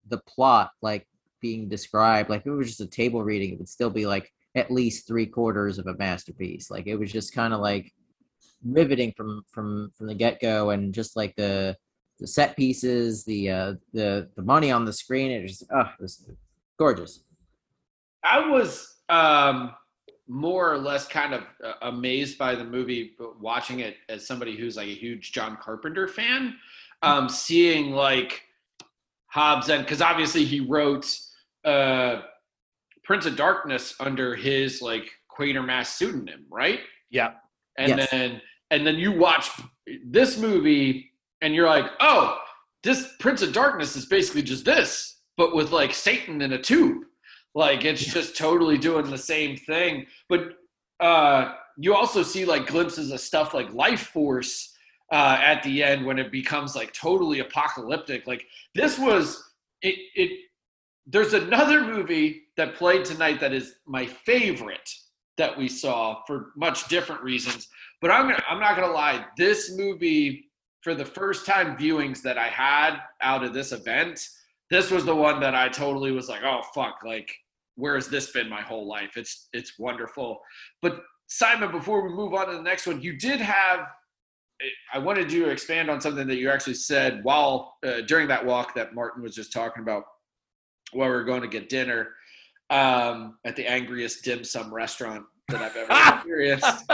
the plot like being described, like if it was just a table reading, it would still be like at least three quarters of a masterpiece. Like it was just kind of like riveting from from from the get go, and just like the the set pieces, the uh, the the money on the screen, it just oh, it was gorgeous. I was um, more or less kind of uh, amazed by the movie, but watching it as somebody who's like a huge John Carpenter fan, um, seeing like Hobbs and because obviously he wrote uh, Prince of Darkness under his like Quatermass pseudonym, right? Yeah. and Yes. then and then you watch this movie and you're like oh this prince of darkness is basically just this but with like satan in a tube like it's just totally doing the same thing but uh you also see like glimpses of stuff like Lifeforce uh at the end when it becomes like totally apocalyptic like this was it it there's another movie that played tonight that is my favorite that we saw for much different reasons. But I'm gonna, I'm not gonna lie. This movie, for the first time viewings that I had out of this event, this was the one that I totally was like, oh fuck, like where has this been my whole life? It's it's wonderful. But Simon, before we move on to the next one, you did have. I wanted you to expand on something that you actually said while uh, during that walk that Martin was just talking about while we were going to get dinner um, at the angriest dim sum restaurant that I've ever <laughs> experienced.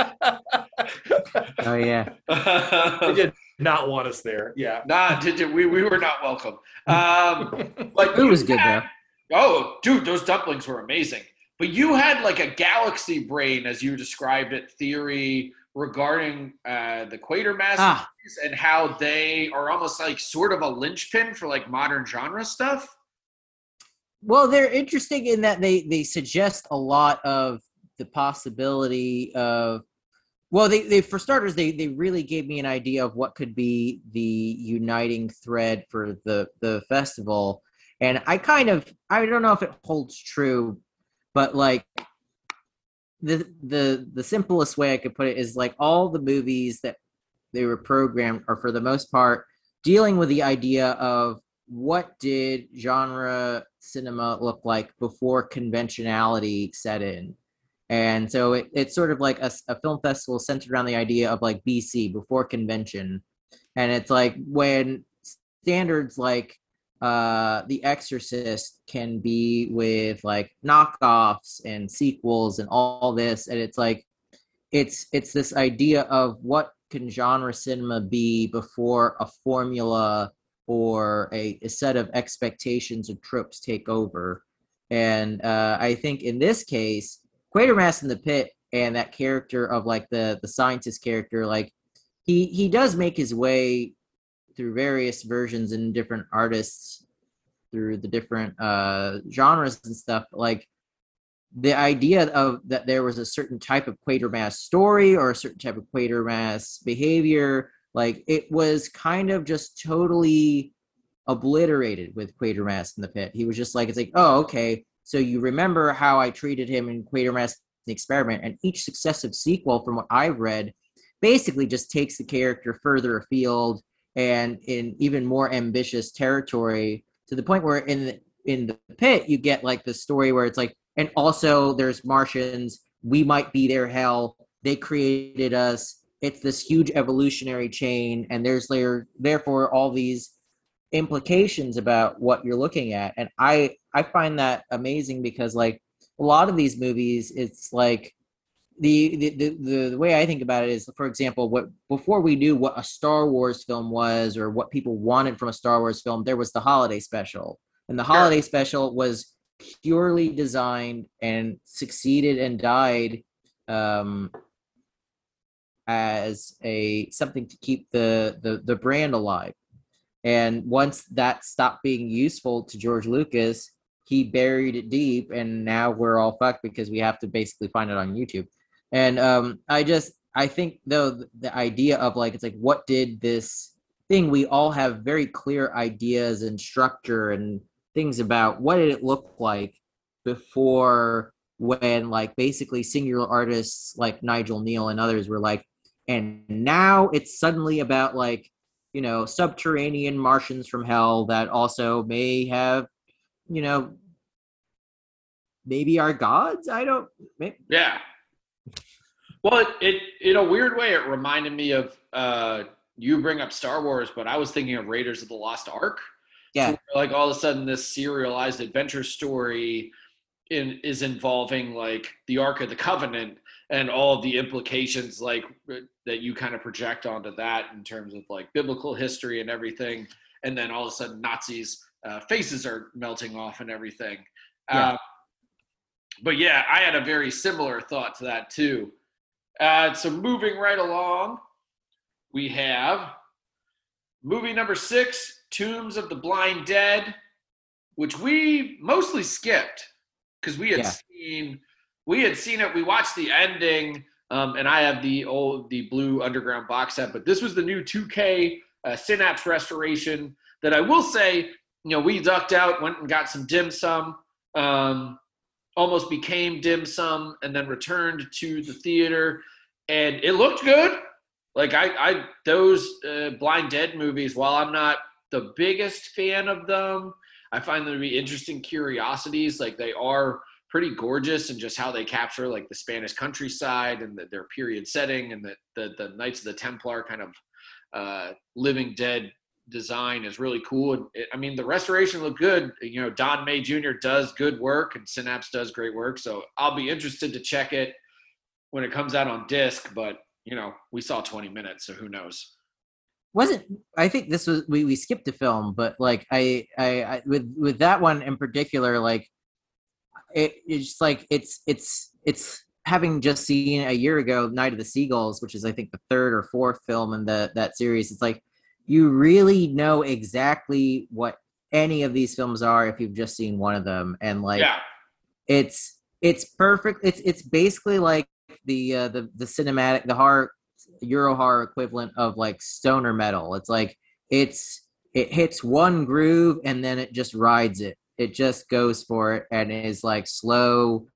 Oh yeah, <laughs> they did not want us there. Yeah. nah, did you, we we were not welcome. Um, <laughs> but it was you good had- though. Oh, dude, those dumplings were amazing. But you had like a galaxy brain, as you described it, theory regarding uh, the Quatermass Ah. and how they are almost like sort of a linchpin for like modern genre stuff. Well, they're interesting in that they they suggest a lot of the possibility of. Well, they, they for starters they they really gave me an idea of what could be the uniting thread for the the festival, and I kind of I don't know if it holds true, but like the the the simplest way I could put it is like all the movies that they were programmed are for the most part dealing with the idea of what did genre cinema look like before conventionality set in? And so it, it's sort of like a film festival centered around the idea of like bc before convention. And it's like when standards like uh the exorcist can be with like knockoffs and sequels and all this and it's like it's it's this idea of what can genre cinema be before a formula or a, a set of expectations or tropes take over. And uh, I think in this case, Quatermass in the Pit and that character of like the the scientist character, like he he does make his way through various versions and different artists through the different uh, genres and stuff. Like the idea of that there was a certain type of Quatermass story or a certain type of Quatermass behavior, like it was kind of just totally obliterated with Quatermass in the pit. He was just like, it's like, oh, okay. So you remember how I treated him in Quatermass the experiment, and each successive sequel, from what I've read, basically just takes the character further afield and in even more ambitious territory to the point where in the, in the pit you get like the story where it's like and also there's martians we might be their hell they created us it's this huge evolutionary chain and there's there therefore all these implications about what you're looking at. And i i find that amazing because like a lot of these movies it's like the, the the the way I think about it is, for example, what before we knew what a Star Wars film was or what people wanted from a Star Wars film, there was the holiday special, and the holiday special was purely designed and succeeded and died um, as a something to keep the, the the brand alive. And once that stopped being useful to George Lucas, he buried it deep, and now we're all fucked because we have to basically find it on YouTube. And um, I just I think though the idea of like it's like what did this thing we all have very clear ideas and structure and things about what did it look like before when like basically singular artists like Nigel Kneale and others were like and now it's suddenly about like you know subterranean Martians from hell that also may have you know maybe are gods I don't maybe, Yeah. Well, it, it in a weird way it reminded me of uh, you bring up Star Wars, but I was thinking of Raiders of the Lost Ark. yeah So, like all of a sudden, this serialized adventure story in, is involving like the Ark of the Covenant and all the implications like that you kind of project onto that in terms of like biblical history and everything. And then all of a sudden, Nazis' uh, faces are melting off and everything. Yeah. Uh, but yeah, I had a very similar thought to that too. Uh, so moving right along, we have movie number six, Tombs of the Blind Dead, which we mostly skipped because we had Yeah. seen we had seen it. We watched the ending, um, and I have the old the blue underground box set. But this was the new 2K uh, Synapse restoration that I will say, you know, we ducked out, went and got some dim sum. Um, almost became dim sum and then returned to the theater and it looked good like i i those uh, blind dead movies while i'm not the biggest fan of them i find them to be interesting curiosities like they are pretty gorgeous and just how they capture like the spanish countryside and the, their period setting and the, the the knights of the templar kind of uh, living dead design is really cool. And it, I mean, the restoration looked good. You know, Don May Jr. does good work, and Synapse does great work. So I'll be interested to check it when it comes out on disc. But you know, we saw 20 minutes, so who knows? wasn't i think this was we, we skipped a film but like I, I i with with that one in particular like it, it's like it's it's it's having just seen a year ago night of the seagulls which is i think the third or fourth film in the that series it's like you really know exactly what any of these films are if you've just seen one of them and like yeah, it's it's perfect it's it's basically like the uh, the the cinematic the horror euro horror equivalent of like stoner metal it's like it's it hits one groove and then it just rides it it just goes for it and is like slow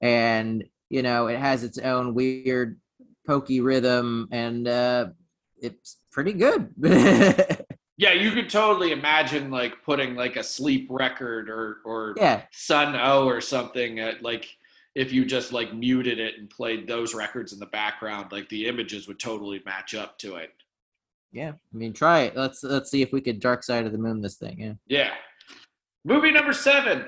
and you know it has its own weird pokey rhythm and uh it's pretty good <laughs> yeah. You could totally imagine like putting like a sleep record or or yeah Sun O or something at like if you just like muted it and played those records in the background, like the images would totally match up to it. yeah i mean try it let's let's see if we could dark side of the moon this thing yeah Yeah. Movie number seven.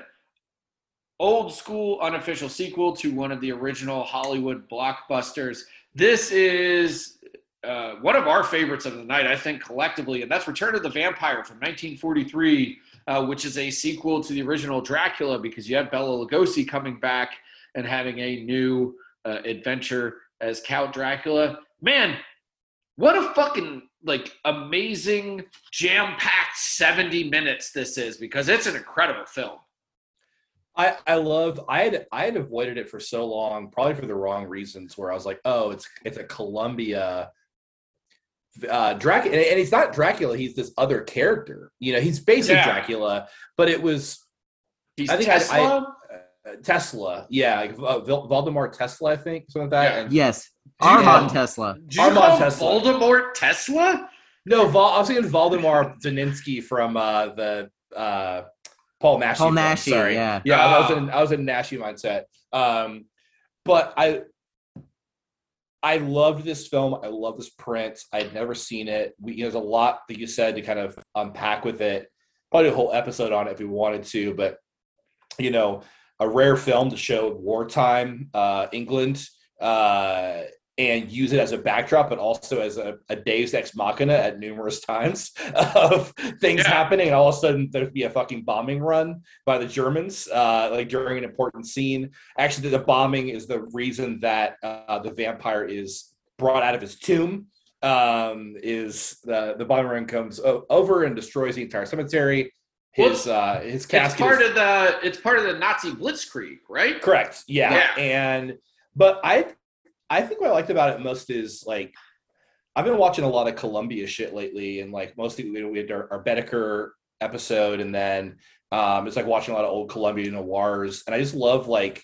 Old school unofficial sequel to one of the original Hollywood blockbusters. This is uh, one of our favorites of the night, I think, collectively, and that's Return of the Vampire from 1943, uh, which is a sequel to the original Dracula because you have Bela Lugosi coming back and having a new uh, adventure as Count Dracula. Man, what a fucking like amazing jam-packed 70 minutes this is because it's an incredible film I, I love I had I had avoided it for so long, probably for the wrong reasons. Where I was like, oh, it's it's a Columbia uh Dracula, and, and he's not Dracula. He's this other character. You know, he's basically Yeah. Dracula, but it was He's I think I- Tesla. Tesla. Yeah, like uh, Val- Valdemar Tesla, I think, something like that. Yeah. And- Yes, Do Armand know- Tesla. Did you Armand call Tesla. Voldemort Tesla? No, Val, I was thinking Valdemar Zaninsky from uh, the uh, Paul Nash. Paul Naschy, Sorry, yeah. yeah. I was Ah. in I was in Naschy mindset. Um, but I I loved this film. I love this print. I'd never seen it. We, you know, there's a lot that you said to kind of unpack with it. Probably a whole episode on it if we wanted to, but you know, a rare film to show wartime uh, England uh, and use it as a backdrop, but also as a, a Deus ex machina at numerous <laughs> times of things Yeah. happening, and all of a sudden there'd be a fucking bombing run by the Germans, uh, like during an important scene. Actually, the bombing is the reason that uh, the vampire is brought out of his tomb. Um, is the the bombing run comes over and destroys the entire cemetery. Well, His uh, his It's part is of the it's part of the Nazi Blitzkrieg, right? Correct. Yeah. Yeah. And but I I think what I liked about it most is like I've been watching a lot of Columbia shit lately, and like mostly we, we had our, our Bedecker episode, and then um, it's like watching a lot of old Columbia noirs, and I just love like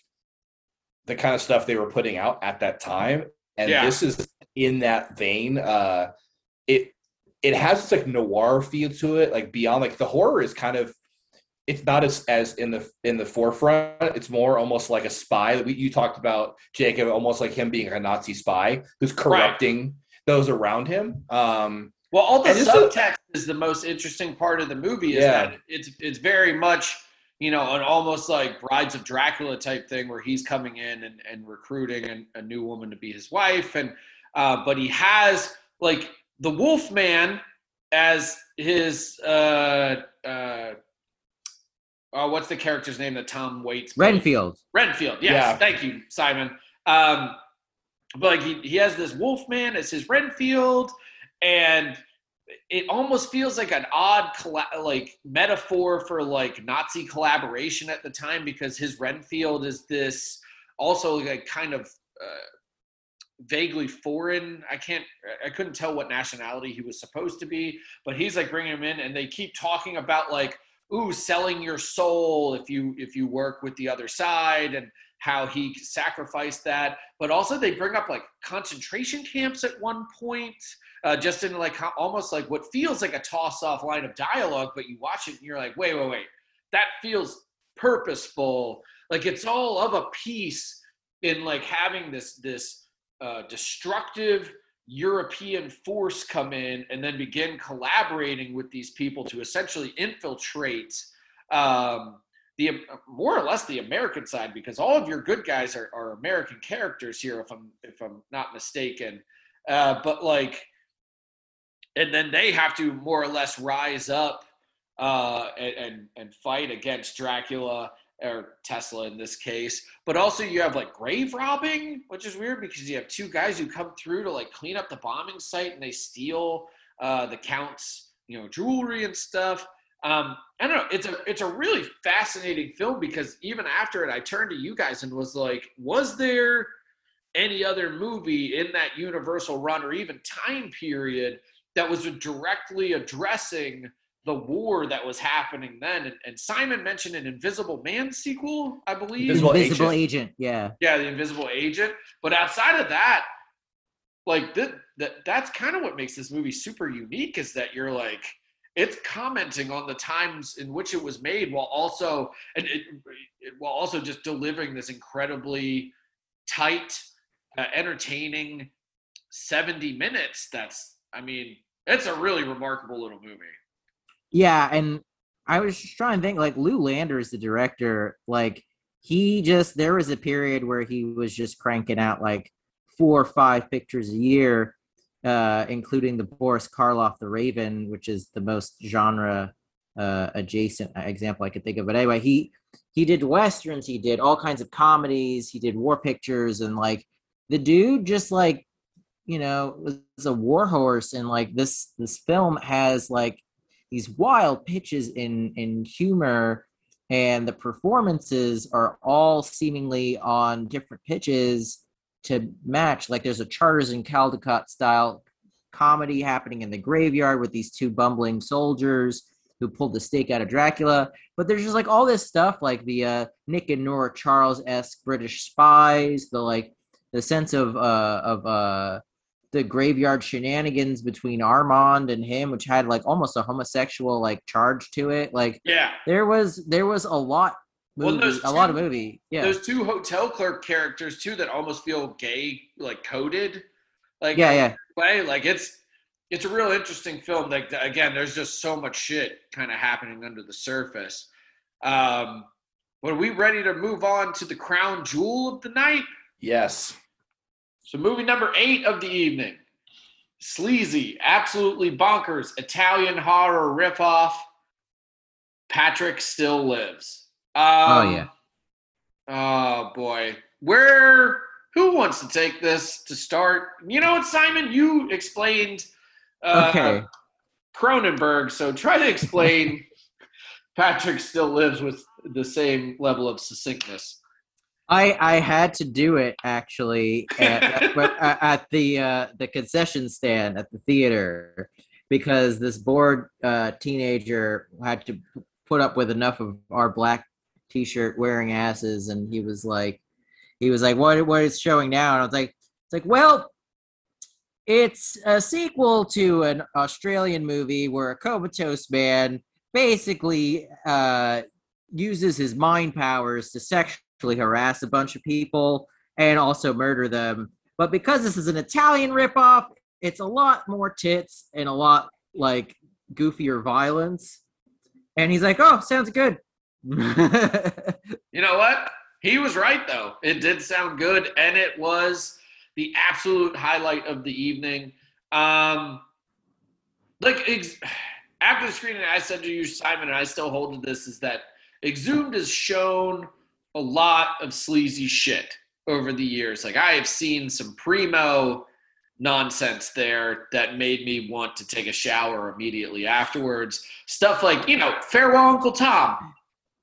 the kind of stuff they were putting out at that time, and Yeah. this is in that vein. Uh, it it has this like noir feel to it, like beyond like the horror is kind of it's not as as in the in the forefront. It's more almost like a spy. That we, you talked about Jacob, almost like him being a Nazi spy who's corrupting those around him. Um, Well, all the And this is- subtext is the most interesting part of the movie. Is Yeah. that it's it's very much you know an almost like Brides of Dracula type thing where he's coming in and, and recruiting an, a new woman to be his wife, and uh, but he has like the Wolf Man as his uh, uh, oh, what's the character's name that Tom Waits played? Renfield. Renfield. Yes, Yeah. thank you, Simon. Um, but like he, he has this Wolf Man as his Renfield, and it almost feels like an odd colla- like metaphor for like Nazi collaboration at the time because his Renfield is this also like kind of uh, vaguely foreign. I can't, I couldn't tell what nationality he was supposed to be, but he's like bringing him in, and they keep talking about like, ooh, selling your soul if you if you work with the other side, and how he sacrificed that. But also they bring up like concentration camps at one point, uh, just in like how, almost like what feels like a toss off line of dialogue, but you watch it and you're like, wait, wait, wait, that feels purposeful. Like it's all of a piece in like having this this uh, destructive European force come in and then begin collaborating with these people to essentially infiltrate um, the more or less the American side because all of your good guys are, are American characters here if I'm if I'm not mistaken. Uh, but like and then they have to more or less rise up uh, and, and and fight against Dracula or Tesla in this case. But also you have like grave robbing, which is weird because you have two guys who come through to like clean up the bombing site and they steal uh, the count's you know jewelry and stuff. Um, I don't know. It's a it's a really fascinating film because even after it, I turned to you guys and was like, was there any other movie in that Universal run or even time period that was directly addressing the war that was happening then? And, and Simon mentioned an Invisible Man sequel, I believe. Invisible Invisible Agent. agent. Yeah. Yeah, the Invisible Agent. But outside of that, like that, that that's kind of what makes this movie super unique is that you're like it's commenting on the times in which it was made while also and it, it while also just delivering this incredibly tight uh, entertaining 70 minutes that's i mean it's a really remarkable little movie Yeah, and I was just trying to think like Lew Landers, the director, like he just there was a period where he was just cranking out like four or five pictures a year, uh, including the Boris Karloff The Raven, which is the most genre uh, adjacent example I could think of. But anyway, he he did westerns, he did all kinds of comedies, he did war pictures, and like the dude just like you know was a war horse, and like this this film has like these wild pitches in in humor and the performances are all seemingly on different pitches to match. Like there's a Charters and Caldecott style comedy happening in the graveyard with these two bumbling soldiers who pulled the stake out of Dracula. But there's just like all this stuff, like the uh, Nick and Nora Charles esque British spies, the like the sense of uh, of uh, the graveyard shenanigans between Armand and him, which had like almost a homosexual like charge to it. Like Yeah. there was there was a lot Well, movie, those a lot of movie. Yeah. Those two hotel clerk characters too that almost feel gay, like coded, like yeah, yeah. way. Like it's it's a real interesting film. Like again, there's just so much shit kind of happening under the surface. Um, but are we ready to move on to the crown jewel of the night? Yes. So movie number eight of the evening, sleazy, absolutely bonkers Italian horror ripoff. Patrick still lives. Um, Oh, yeah. Oh boy, where? Who wants to take this to start? You know what, Simon? You explained uh, okay. Cronenberg, so try to explain. <laughs> Patrick still lives with the same level of succinctness. I I had to do it actually at, at at the uh, the concession stand at the theater because this bored uh, teenager had to put up with enough of our black t-shirt wearing asses, and he was like, he was like, what what is showing now? And I was like, it's like, well, it's a sequel to an Australian movie where a comatose man basically uh, uses his mind powers to sexually harass a bunch of people and also murder them. But because this is an Italian ripoff, it's a lot more tits and a lot like goofier violence. And he's like, "Oh, sounds good." You know what? He was right though. It did sound good, and it was the absolute highlight of the evening. Um, like ex- after the screening, I said to you, Simon, and I still hold to this: is that Exhumed is shown a lot of sleazy shit over the years. Like I have seen some primo nonsense there that made me want to take a shower immediately afterwards. Stuff like you know, farewell, Uncle Tom.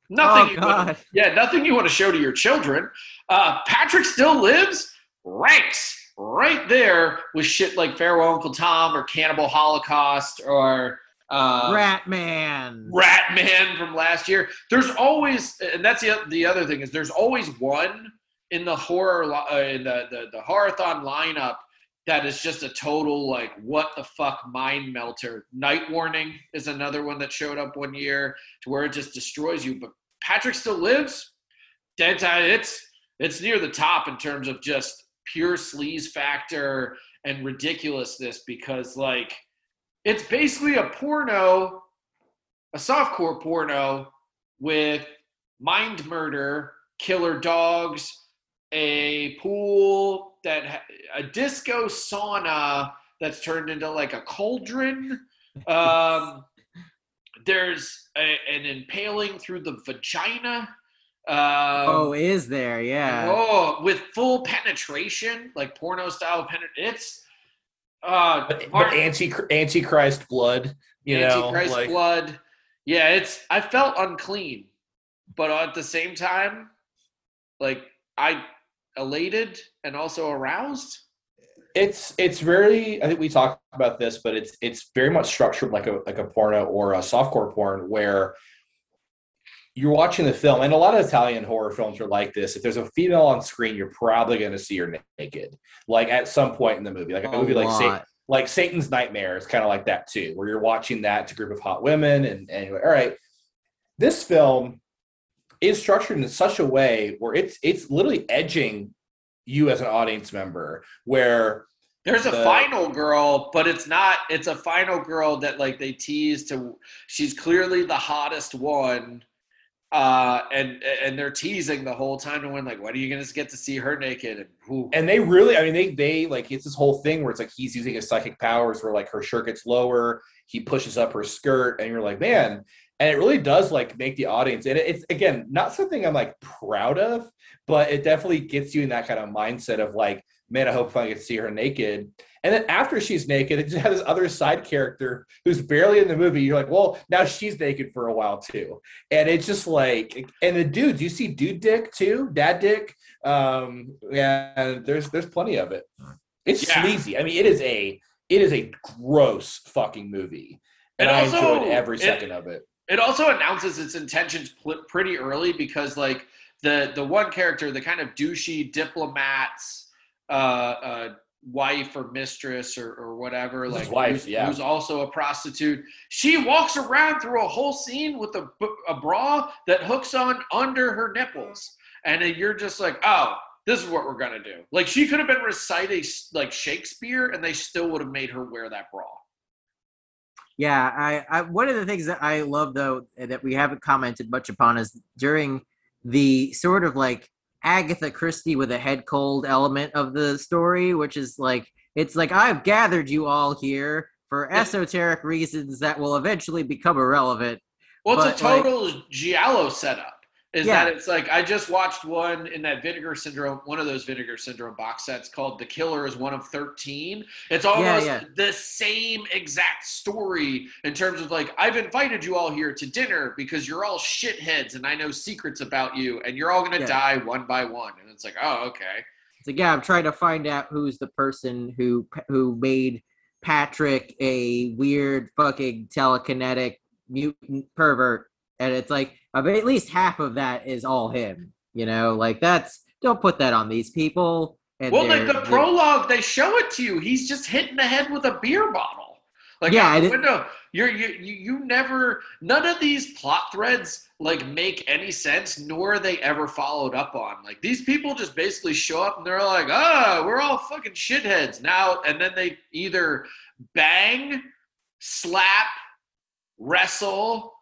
Nothing. oh you wanna- yeah, nothing you want to show to your children. Uh, Patrick still lives. Ranks right there with shit like Farewell Uncle Tom or Cannibal Holocaust or uh, Rat Man. Rat Man from last year. There's always, and that's the the other thing is there's always one in the horror uh, in the the the horrorthon lineup that is just a total like what the fuck mind melter. Night Warning is another one that showed up one year to where it just destroys you. But Patrick still lives. That's it's it's near the top in terms of just pure sleaze factor and ridiculousness because like it's basically a porno, a softcore porno with mind murder, killer dogs, a pool that a disco sauna that's turned into like a cauldron. Um, <laughs> there's a, an impaling through the vagina. Um, oh, is there? Yeah. Oh, with full penetration, like porno style penetration. It's uh, But, but anti antichrist blood, you know, Antichrist like blood. Yeah, it's. I felt unclean, but at the same time, like I elated and also aroused. it's it's very. I think we talked about this, but it's it's very much structured like a like a porno or a softcore porn where you're watching the film, and a lot of Italian horror films are like this. If there's a female on screen, you're probably going to see her naked, like at some point in the movie, like a movie like Sa- lot. like Satan's Nightmare is kind of like that too, where you're watching that to a group of hot women. And anyway, all right, this film is structured in such a way where it's it's literally edging you as an audience member, where There's a The- final girl, but it's not. It's a final girl that like they tease to. She's clearly the hottest one, uh, and and they're teasing the whole time to win. Like, when are you gonna get to see her naked? And, and they really, I mean, they they like it's this whole thing where it's like he's using his psychic powers, where like her shirt gets lower, he pushes up her skirt, and you're like, man. And it really does like make the audience, and it's again not something I'm like proud of, but it definitely gets you in that kind of mindset of like, man, I hope I get to see her naked. And then after she's naked, it just has this other side character who's barely in the movie. You're like, well, now she's naked for a while too. And it's just like, and the dudes, you see dude dick too, dad dick. Um, yeah, there's there's plenty of it. It's Yeah. sleazy. I mean, it is a it is a gross fucking movie. And It I also- enjoyed every it- second of it. it also announces its intentions pl- pretty early because like the the one character the kind of douchey diplomat's uh, uh, wife or mistress or, or whatever His like wife, who's, yeah. who's also a prostitute. She walks around through a whole scene with a, a bra that hooks on under her nipples. And then you're just like oh this is what we're gonna do. Like she could have been reciting like shakespeare and they still would have made her wear that bra. Yeah, I, I one of the things that I love though that we haven't commented much upon is during the sort of like Agatha Christie with a head cold element of the story, which is like it's like I've gathered you all here for esoteric reasons that will eventually become irrelevant. Well, it's a But, like- total Giallo setup. Is Yeah. that it's like I just watched one in that Vinegar Syndrome, one of those Vinegar Syndrome box sets called "The Killer is One of 13. It's almost yeah. the same exact story in terms of like I've invited you all here to dinner because you're all shitheads and I know secrets about you and you're all gonna Yeah. die one by one. And it's like, oh, okay. It's like yeah, I'm trying to find out who's the person who who made Patrick a weird fucking telekinetic mutant pervert, and it's like Uh, I mean, at least half of that is all him. You know, like that's don't put that on these people. And Well, like the prologue, they show it to you. He's just hitting the head with a beer bottle. Like Yeah, out the window. You're you, you you never none of these plot threads like make any sense, nor are they ever followed up on. Like these people just basically show up and they're like, oh, we're all fucking shitheads now, and then they either bang, slap, wrestle,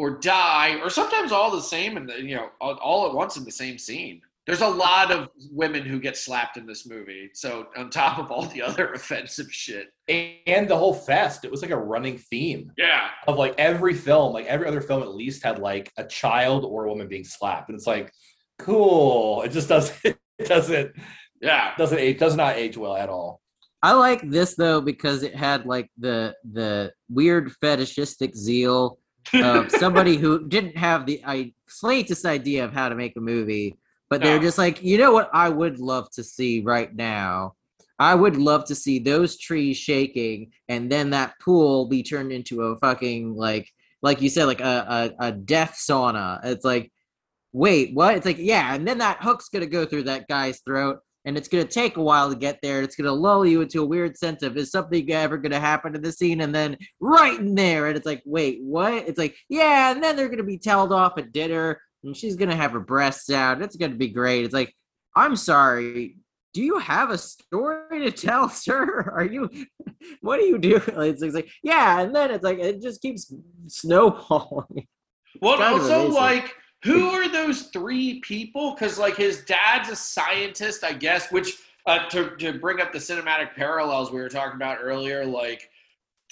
or die, or sometimes all the same and you know, all, all at once in the same scene. There's a lot of women who get slapped in this movie. So on top of all the other <laughs> offensive shit. And the whole fest, it was like a running theme Yeah. of like every film, like every other film at least had like a child or a woman being slapped. And it's like, cool. It just doesn't <laughs> it doesn't Yeah. doesn't age does not age well at all. I like this though because it had like the the weird fetishistic zeal of um, <laughs> somebody who didn't have the I slightest idea of how to make a movie, but they're just like, you know what I would love to see right now. I would love to see those trees shaking and then that pool be turned into a fucking like like you said, like a, a, a death sauna. It's like, wait, what? It's like, yeah, and then that hook's gonna go through that guy's throat and it's going to take a while to get there. It's going to lull you into a weird sense of is something ever going to happen in the scene, and then right in there, and it's like, wait, what? It's like, yeah, and then they're going to be told off at dinner, and she's going to have her breasts out. It's going to be great. It's like, I'm sorry. Do you have a story to tell, <laughs> sir? Are you? <laughs> What do you do? <laughs> It's, it's like, yeah, and then it's like it just keeps snowballing. Well, also like who are those three people? Because like his dad's a scientist, I guess. Which uh, to to bring up the cinematic parallels we were talking about earlier, like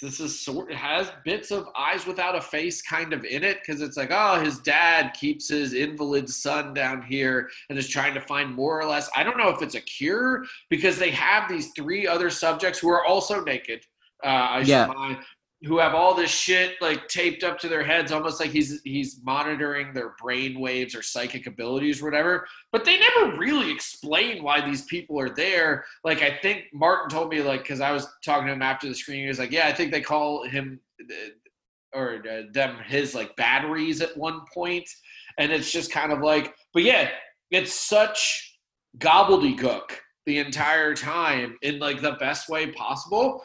this is sort has bits of eyes without a face kind of in it because it's like oh his dad keeps his invalid son down here and is trying to find more or less i don't know if it's a cure because they have these three other subjects who are also naked uh, I should Yeah. mind, who have all this shit like taped up to their heads, almost like he's he's monitoring their brain waves or psychic abilities or whatever. But they never really explain why these people are there. Like I think Martin told me, like because I was talking to him after the screening, he was like, "Yeah, I think they call him uh, or uh, them his like batteries at one point," and it's just kind of like, but yeah, it's such gobbledygook the entire time in like the best way possible.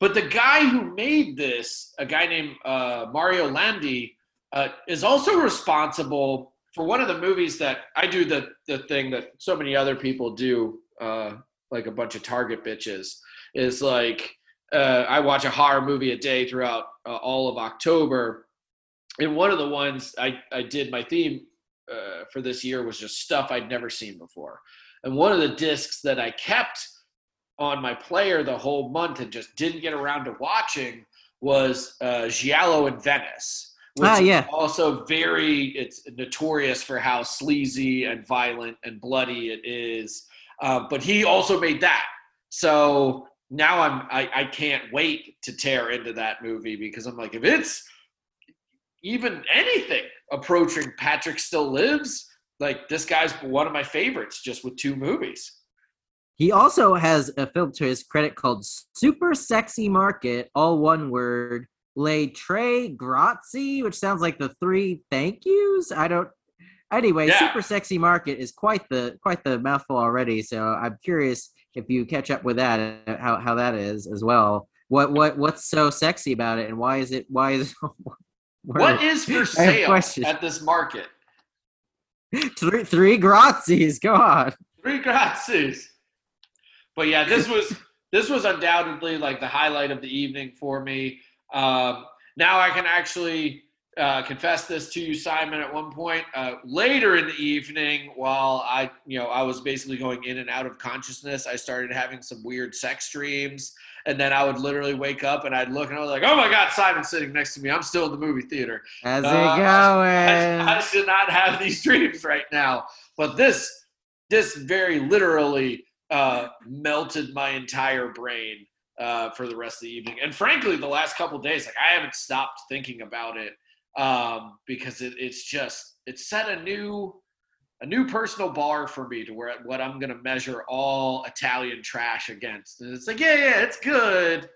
But the guy who made this, a guy named uh, Mario Landi, uh, is also responsible for one of the movies that I do the the thing that so many other people do, uh, like a bunch of Target bitches, is like uh, I watch a horror movie a day throughout uh, all of October. And one of the ones I, I did my theme uh, for this year was just stuff I'd never seen before. And one of the discs that I kept on my player the whole month and just didn't get around to watching was uh, Giallo in Venice. Which Ah, yeah. is also very it's notorious for how sleazy and violent and bloody it is. Uh, but he also made that. So now I'm I, I can't wait to tear into that movie because I'm like, if it's even anything approaching Patrick Still Lives, like this guy's one of my favorites just with two movies. He also has a film to his credit called Super Sexy Market, all one word. Le Tre Grazie, which sounds like the three thank yous. I don't. Anyway, Yeah. Super Sexy Market is quite the quite the mouthful already. So I'm curious if you catch up with that, how how that is as well. What what what's so sexy about it, and why is it why is <laughs> What is for sale at this market? three three grazies? Go on. Three grazies. But yeah, this was this was undoubtedly like the highlight of the evening for me. Um, now I can actually uh, confess this to you, Simon. At one point uh, later in the evening, while I you know I was basically going in and out of consciousness, I started having some weird sex dreams, and then I would literally wake up and I'd look and I was like, "Oh my God, Simon's sitting next to me. I'm still in the movie theater." How's Uh, it <laughs> I, going? I should not have these <laughs> dreams right now. But this, this very literally uh, melted my entire brain uh, for the rest of the evening. And frankly, the last couple days, like I haven't stopped thinking about it um, because it, it's just it set a new a new personal bar for me to where what I'm going to measure all Italian trash against. And it's like, yeah, yeah, it's good,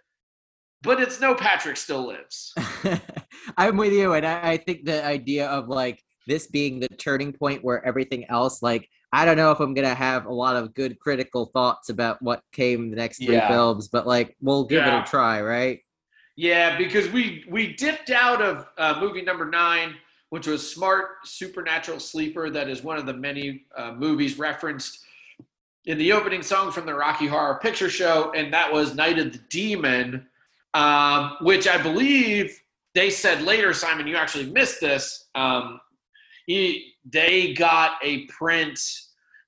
but it's no Patrick still lives. <laughs> I'm with you, and I, I think the idea of like this being the turning point where everything else, like, I don't know if I'm gonna have a lot of good critical thoughts about what came in the next three Yeah. films, but like, we'll give Yeah. it a try, right? Yeah, because we we dipped out of uh, movie number nine, which was Smart Supernatural Sleeper. That is one of the many uh, movies referenced in the opening song from the Rocky Horror Picture Show, and that was Night of the Demon, um, which I believe they said later. Simon, you actually missed this. Um, he, they got a print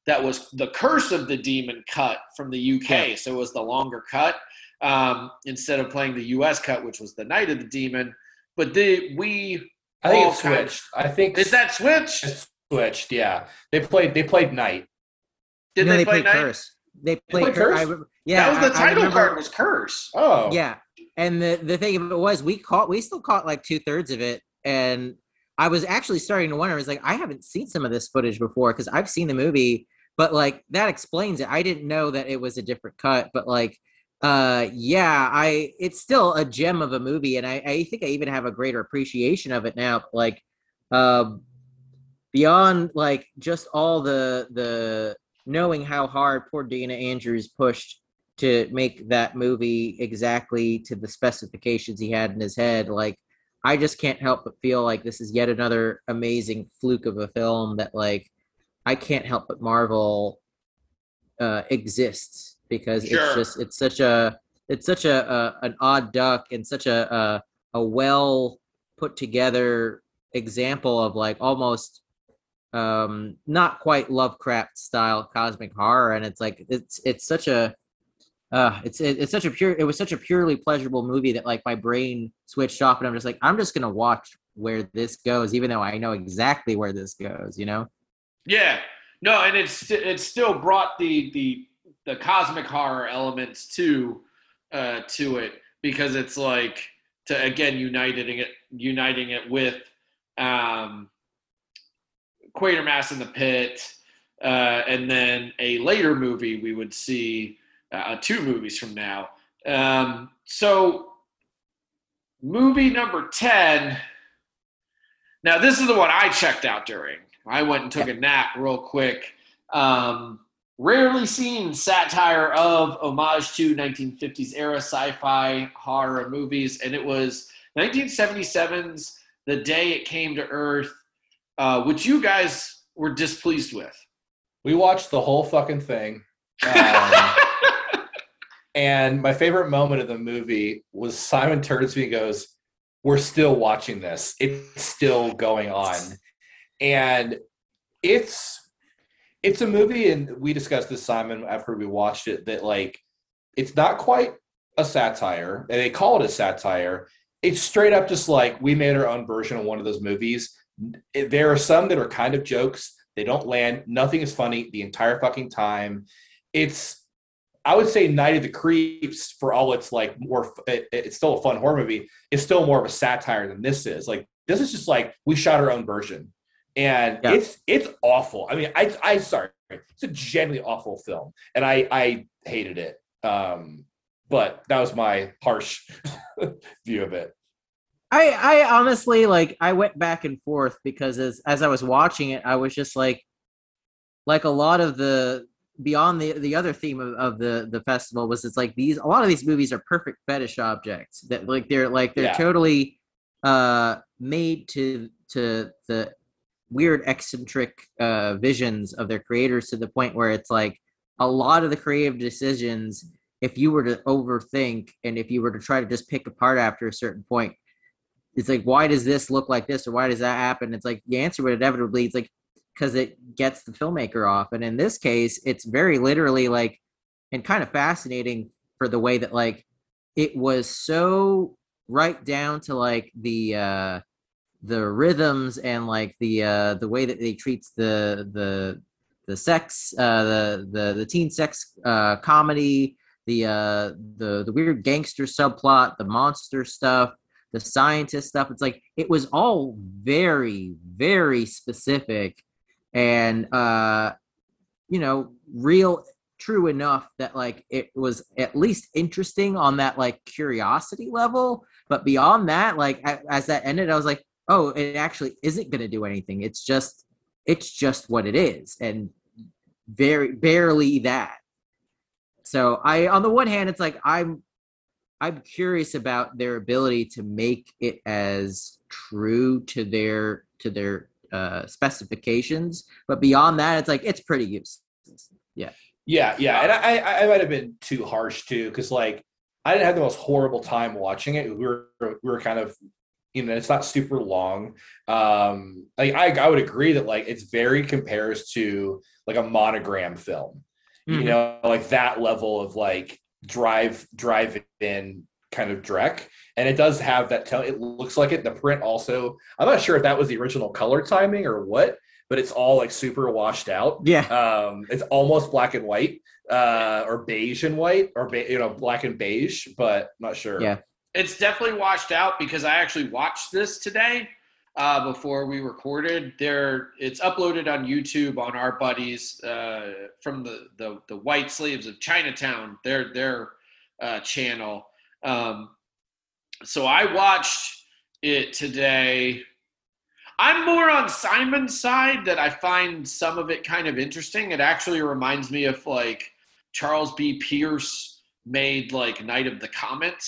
that was the Curse of the Demon cut from the UK, so it was the longer cut um, instead of playing the U.S. cut, which was the Night of the Demon. But the we I think all it's kind- switched. I think is that switched? it's switched. Yeah, they played. They played night. Did no, they, they play played Night? Curse. They played played Curse. Curse? I yeah, that was the I- I title remember- card was Curse. Oh, Yeah, and the the thing of it was we caught we still caught like two thirds of it, and I was actually starting to wonder. I was like, I haven't seen some of this footage before because I've seen the movie, but like that explains it. I didn't know that it was a different cut, but like, uh, yeah, I it's still a gem of a movie, and I I think I even have a greater appreciation of it now. Like, um, beyond like just all the the knowing how hard poor Dana Andrews pushed to make that movie exactly to the specifications he had in his head like i just can't help but feel like this is yet another amazing fluke of a film that like i can't help but marvel uh exists because Sure. it's just it's such a it's such a, a an odd duck and such a a, a well put together example of like almost um not quite lovecraft style cosmic horror and it's like it's it's such a uh it's it, it's such a pure it was such a purely pleasurable movie that like my brain switched off and i'm just like i'm just gonna watch where this goes even though i know exactly where this goes you know? Yeah, no, and it's it still brought the the the cosmic horror elements to uh, to it because it's like to again uniting it uniting it with um, Quatermass in the Pit, uh, and then a later movie we would see uh, two movies from now. Um, so movie number ten. Now this is the one I checked out during. I went and took a nap real quick. Um, rarely seen satire of homage to 1950s era sci-fi horror movies, and it was 1977's The Day It Came to Earth, uh, which you guys were displeased with. we watched the whole fucking thing. Um, <laughs> and my favorite moment of the movie was Simon turns to me and goes, "We're still watching this. It's still going on." And it's it's a movie, and we discussed this, Simon, after we watched it, that like it's not quite a satire, and they call it a satire. It's straight up just like we made our own version of one of those movies. There are some that are kind of jokes. They don't land. Nothing is funny the entire fucking time. it's I would say Night of the Creeps for all it's like more it, it's still a fun horror movie. It's still more of a satire than this is. Like this is just like we shot our own version, and Yeah. it's it's awful. I mean, I I sorry, it's a genuinely awful film, and I I hated it. Um, but that was my harsh <laughs> view of it. I I honestly like I went back and forth because as as I was watching it, I was just like like a lot of the beyond the the other theme of, of the the festival was it's like these a lot of these movies are perfect fetish objects that like they're like they're Yeah. totally uh made to to the weird eccentric uh visions of their creators to the point where it's like a lot of the creative decisions if you were to overthink and if you were to try to just pick apart after a certain point it's like why does this look like this or why does that happen it's like the answer would inevitably it's like because it gets the filmmaker off and in this case it's very literally like and kind of fascinating for the way that like it was so right down to like the uh the rhythms and like the uh the way that they treats the the the sex uh the the the teen sex uh comedy the uh the the weird gangster subplot the monster stuff the scientist stuff. It's like it was all very very specific and uh you know real true enough that like it was at least interesting on that like curiosity level. But beyond that like as that ended i was like oh it actually isn't going to do anything. It's just it's just what it is. And very barely that. So i on the one hand it's like i'm i'm curious about their ability to make it as true to their to their uh specifications but beyond that it's like it's pretty useless Yeah, yeah, yeah, and I I, I might have been too harsh too because like I didn't have the most horrible time watching it. We were we were kind of you know it's not super long. Um, like I I would agree that like it's very compares to like a monogram film. You Mhm. know, like that level of like drive drive in kind of Drek, and it does have that tone. It looks like it. The print also. I'm not sure if that was the original color timing or what, but it's all like super washed out. yeah Um, it's almost black and white, uh, or beige and white, or be- you know, black and beige, but not sure. Yeah. It's definitely washed out because I actually watched this today uh, before we recorded. There, it's uploaded on YouTube on our buddies uh, from the, the the White Slaves of Chinatown, their their uh, channel. Um, so I watched it today. I'm more on Simon's side that I find some of it kind of interesting. It actually reminds me of like Charles B. Pierce made like Night of the Comet.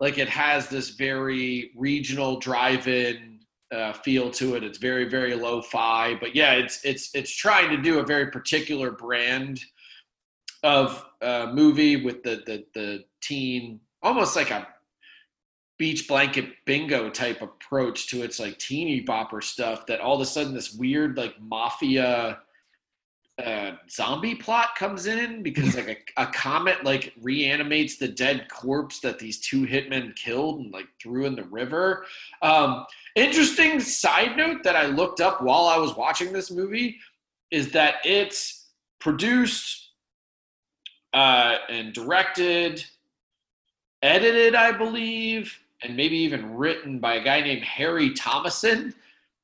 Like it has this very regional drive-in uh, feel to it. It's very very lo-fi, but yeah, it's it's it's trying to do a very particular brand of uh, movie with the the the teen, almost like a beach blanket bingo type approach to its like teeny bopper stuff. That all of a sudden this weird like mafia uh, zombie plot comes in because like a, a comet like reanimates the dead corpse that these two hitmen killed and like threw in the river. Um, interesting side note that I looked up while I was watching this movie is that it's produced uh, and directed, edited, I believe, and maybe even written by a guy named Harry Thomason.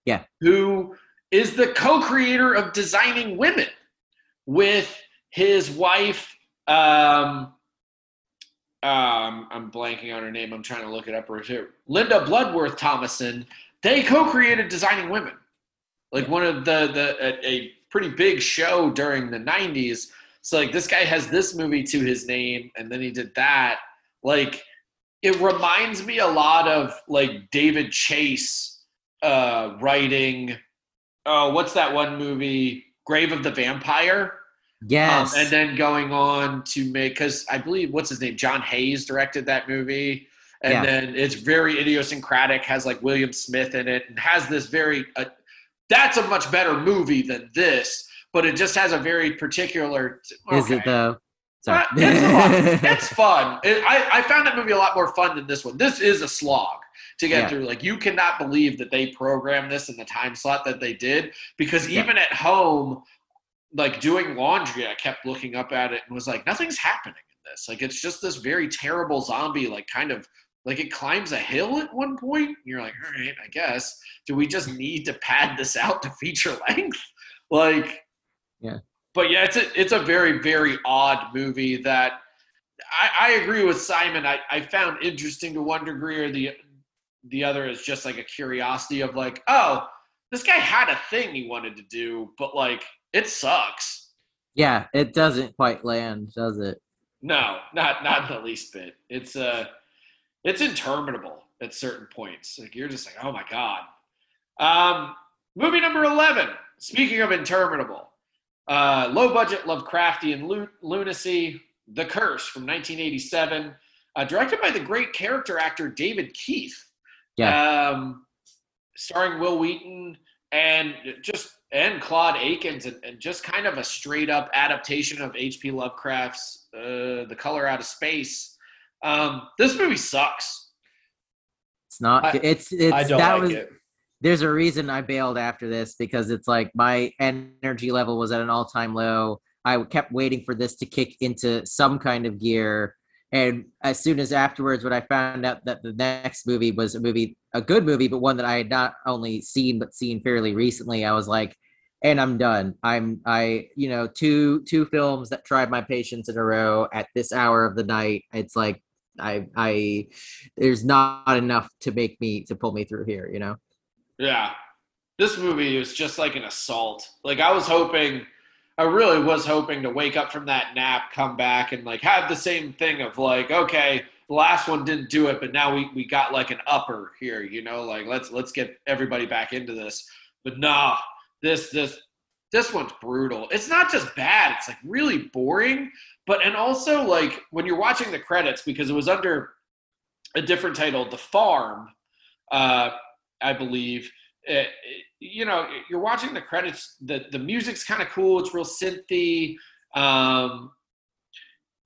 Yeah. Who is the co-creator of Designing Women with his wife. Um, um, I'm blanking on her name. I'm trying to look it up right here. Linda Bloodworth Thomason. They co-created Designing Women, like one of the the a, a pretty big show during the '90s. So like this guy has this movie to his name, and then he did that. Like it reminds me a lot of like David Chase uh, writing. Oh, what's that one movie? Grave of the Vampire. yes Um, and then going on to make because I believe what's his name, John Hayes directed that movie, and Yeah. then it's very idiosyncratic, has like William Smith in it, and has this very. Uh, that's a much better movie than this, but it just has a very particular. is it though sorry it's fun. It's fun. It, I, I found that movie a lot more fun than this one. This is a slog to get Yeah. through. Like you cannot believe that they programmed this in the time slot that they did because Yeah. even at home, like doing laundry, I kept looking up at it and was like, nothing's happening in this. Like it's just this very terrible zombie, like kind of like it climbs a hill at one point. And you're like, all right, I guess. Do we just need to pad this out to feature length? <laughs> Like, Yeah. But yeah, it's a it's a very very odd movie that I, I agree with Simon. I, I found interesting to one degree, or the the other is just like a curiosity of like, oh, this guy had a thing he wanted to do, but like it sucks. Yeah, it doesn't quite land, does it? No, not not in the least bit. It's uh it's interminable at certain points. Like you're just like, oh my god. Um, movie number eleven. Speaking of interminable, uh, low budget Lovecraftian lu- lunacy, The Curse from 1987, uh, directed by the great character actor David Keith. Yeah. Um, starring Wil Wheaton and just and Claude Akins, and, and just kind of a straight up adaptation of H.P. Lovecraft's uh, The Color Out of Space. Um, this movie sucks. It's not. I- it's it's I don't that like was. it. There's a reason I bailed after this because it's like my energy level was at an all time low. I kept waiting for this to kick into some kind of gear. And as soon as afterwards, when I found out that the next movie was a movie, a good movie, but one that I had not only seen but seen fairly recently, I was like, and I'm done. I'm I, you know, two two films that tried my patience in a row at this hour of the night. It's like I I there's not enough to make me to pull me through here, you know. Yeah. This movie was just like an assault. Like I was hoping I really was hoping to wake up from that nap, come back and like have the same thing of like, okay, the last one didn't do it, but now we, we got like an upper here, you know, like let's let's get everybody back into this. But nah, this this this one's brutal. It's not just bad, it's like really boring, but and also like when you're watching the credits, because it was under a different title, The Farm, uh, I believe. Uh, you know, you're watching the credits. the The music's kind of cool. It's real synthy, um,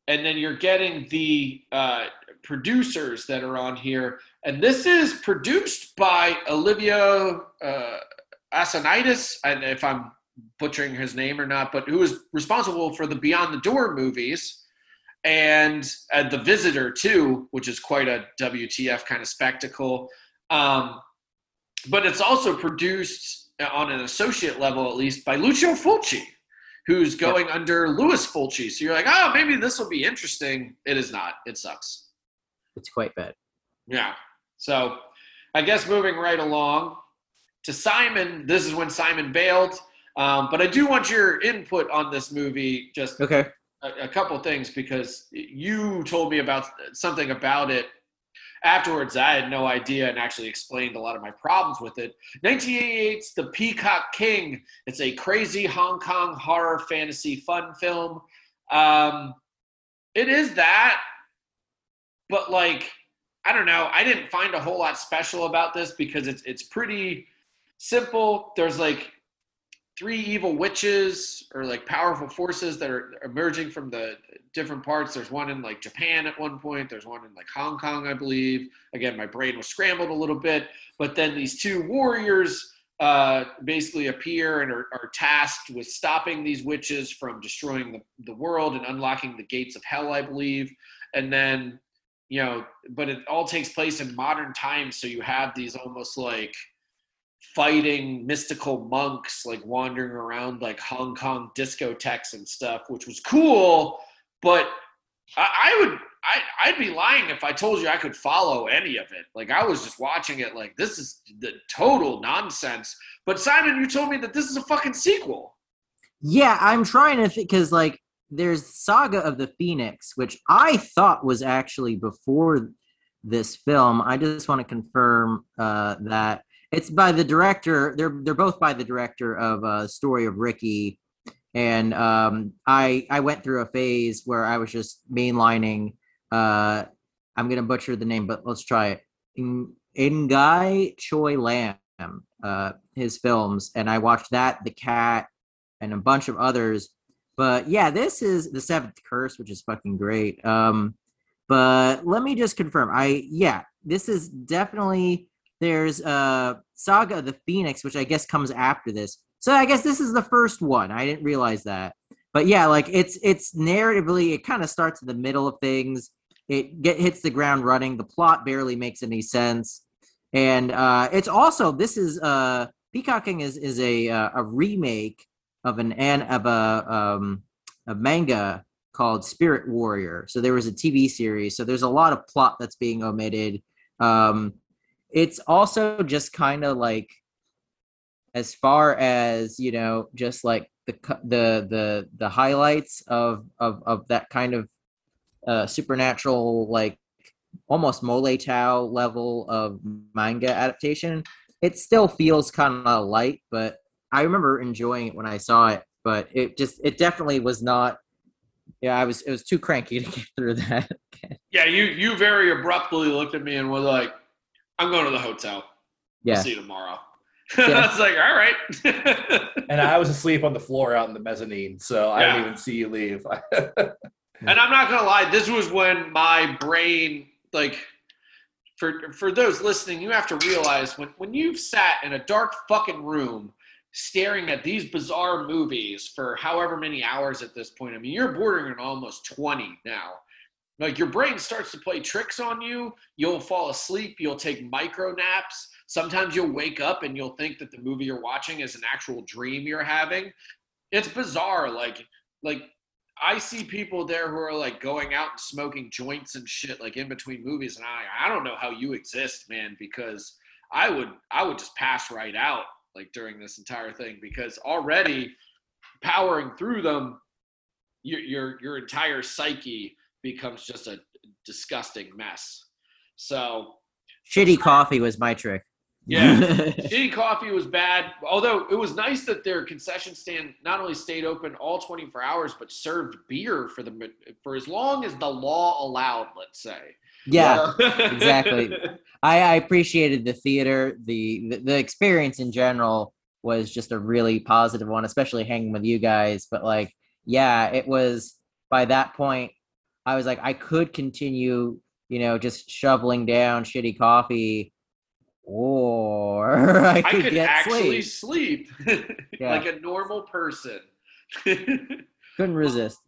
and then you're getting the uh, producers that are on here. And this is produced by Ovidio uh, Assonitis, and if I'm butchering his name or not, but who is responsible for the Beyond the Door movies and uh, The Visitor too, which is quite a WTF kind of spectacle. Um, but it's also produced on an associate level, at least, by Lucio Fulci, who's going under Louis Fulci. So you're like, oh, maybe this will be interesting. It is not. It sucks. It's quite bad. Yeah. So I guess moving right along to Simon, this is when Simon bailed. Um, but I do want your input on this movie, just Okay. a, a couple things, because you told me about something about it afterwards. I had no idea and actually explained a lot of my problems with it. 1988's The Peacock King. It's a crazy Hong Kong horror fantasy fun film. Um, it is that, but like, I don't know. I didn't find a whole lot special about this because it's it's pretty simple. There's like three evil witches or like powerful forces that are emerging from the different parts. There's one in like Japan at one point. There's one in like Hong Kong, I believe. Again, my brain was scrambled a little bit. But then these two warriors uh, basically appear and are, are tasked with stopping these witches from destroying the, the world and unlocking the gates of hell, I believe. And then, you know, but it all takes place in modern times. So you have these almost like fighting mystical monks like wandering around like Hong Kong discotheques and stuff, which was cool. But I, I would, I, I'd be lying if I told you I could follow any of it. Like I was just watching it, like this is the total nonsense. But Simon, you told me that this is a fucking sequel. Yeah, I'm trying to think because like there's Saga of the Phoenix, which I thought was actually before this film. I just want to confirm uh, that it's by the director. They're they're both by the director of uh, Story of Ricky, and um, I I went through a phase where I was just mainlining. Uh, I'm gonna butcher the name, but let's try it. In Ngai Choi Lam, uh, his films, and I watched that, The Cat, and a bunch of others. But yeah, this is the seventh curse, which is fucking great. Um, but let me just confirm. I yeah, this is definitely there's uh Saga of the Phoenix, which I guess comes after this. So I guess this is the first one. I didn't realize that. But yeah, like it's it's narratively, it kind of starts in the middle of things. It get hits the ground running. The plot barely makes any sense, and uh, it's also this is uh, Peacock King is is a uh, a remake of an of a um, a manga called Spirit Warrior. So there was a TV series. So there's a lot of plot that's being omitted. Um, it's also just kind of like as far as you know just like the the the the highlights of of of that kind of uh supernatural like almost mole tau level of manga adaptation it still feels kind of light but i remember enjoying it when i saw it but it just it definitely was not yeah i was it was too cranky to <laughs> get through that. Yeah, you you very abruptly looked at me and was like, "I'm going to the hotel. yeah See you tomorrow." <laughs> Yeah. I was like, "All right." <laughs> And I was asleep on the floor out in the mezzanine, so I Yeah. didn't even see you leave. <laughs> And I'm not gonna lie, this was when my brain, like, for for those listening, you have to realize when when you've sat in a dark fucking room staring at these bizarre movies for however many hours at this point. I mean, you're bordering on almost 20 now. Like your brain starts to play tricks on you. You'll fall asleep. You'll take micro naps. Sometimes you'll wake up and you'll think that the movie you're watching is an actual dream you're having. It's bizarre. Like, like I see people there who are like going out and smoking joints and shit like in between movies, and I I don't know how you exist, man, because I would I would just pass right out like during this entire thing because already powering through them, your your your entire psyche becomes just a disgusting mess. So shitty coffee was my trick Yeah. <laughs> Shitty coffee was bad. Although it was nice that their concession stand not only stayed open all 24 hours, but served beer for the for as long as the law allowed. Let's say. yeah <laughs> exactly. I, I appreciated the theater. The, the the experience in general was just a really positive one, especially hanging with you guys. But like, yeah, it was by that point, I was like, I could continue, you know, just shoveling down shitty coffee, or <laughs> I I could, could get actually sleep. sleep, <laughs> Yeah. like a normal person. <laughs> Couldn't resist.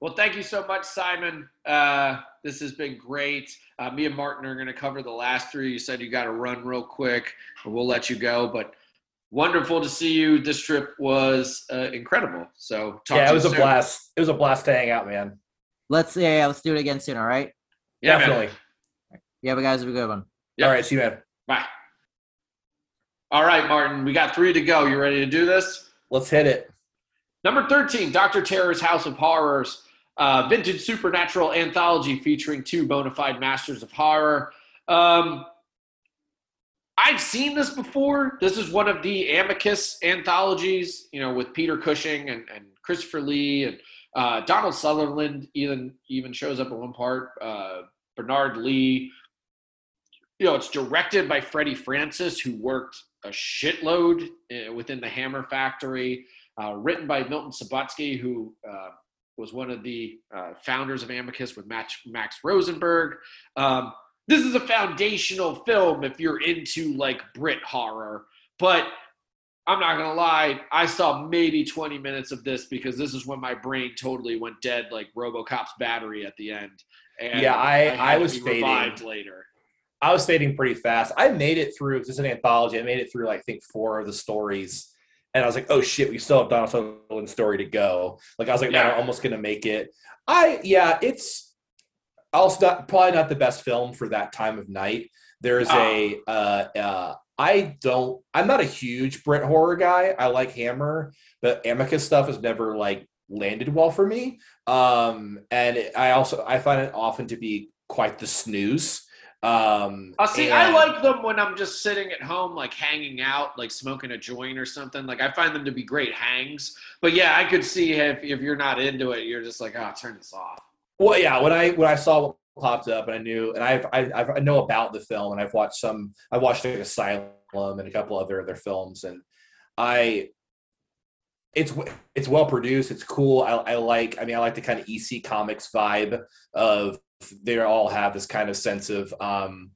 Well, thank you so much, Simon. Uh, this has been great. Uh, me and Martin are going to cover the last three. You said you got to run real quick, and we'll let you go. But wonderful to see you. This trip was uh, incredible. So, talk yeah, to it was you a soon. blast. It was a blast to hang out, man. Let's yeah, let's do it again soon. All right. Yeah, man. Definitely. Yeah, but guys, have a good one. Yep. All right, see you, man. Bye. All right, Martin. We got three to go. You ready to do this? Let's hit it. Number 13, Dr. Terror's House of Horrors, uh, vintage supernatural anthology featuring two bona fide masters of horror. Um, I've seen this before. This is one of the Amicus anthologies, you know, with Peter Cushing and, and Christopher Lee and uh, Donald Sutherland even even shows up at one part. Uh, Bernard Lee. You know, it's directed by Freddie Francis, who worked a shitload uh, within the Hammer Factory uh, written by Milton Subotsky, who uh, was one of the uh, founders of Amicus with Max, Max Rosenberg. Um, this is a foundational film if you're into like Brit horror, but I'm not gonna lie, I saw maybe 20 minutes of this because this is when my brain totally went dead, like RoboCop's battery at the end. And Yeah, I- had I was fading. later. I was fading pretty fast. I made it through. This is an anthology. I made it through, like, I think, four of the stories, and I was like, "Oh shit, we still have Donald Sutherland's story to go." Like, I was like, "Man, Yeah. I'm almost gonna make it." I yeah, it's also not, probably not the best film for that time of night. There's a uh, uh, I don't. I'm not a huge Brit horror guy. I like Hammer, but Amicus stuff has never like landed well for me. Um, and it- I also I find it often to be quite the snooze. Um, Oh, see, I like them when I'm just sitting at home, like hanging out, like smoking a joint or something. Like I find them to be great hangs. But yeah, I could see if if you're not into it, you're just like, oh, turn this off. Well, yeah. When I when I saw popped up, and I knew, and I've I, I've, I know about the film, and I've watched some. I watched like Asylum and a couple other other films, and I. It's it's well produced. It's cool. I, I like. I mean, I like the kind of EC Comics vibe of they all have this kind of sense of um,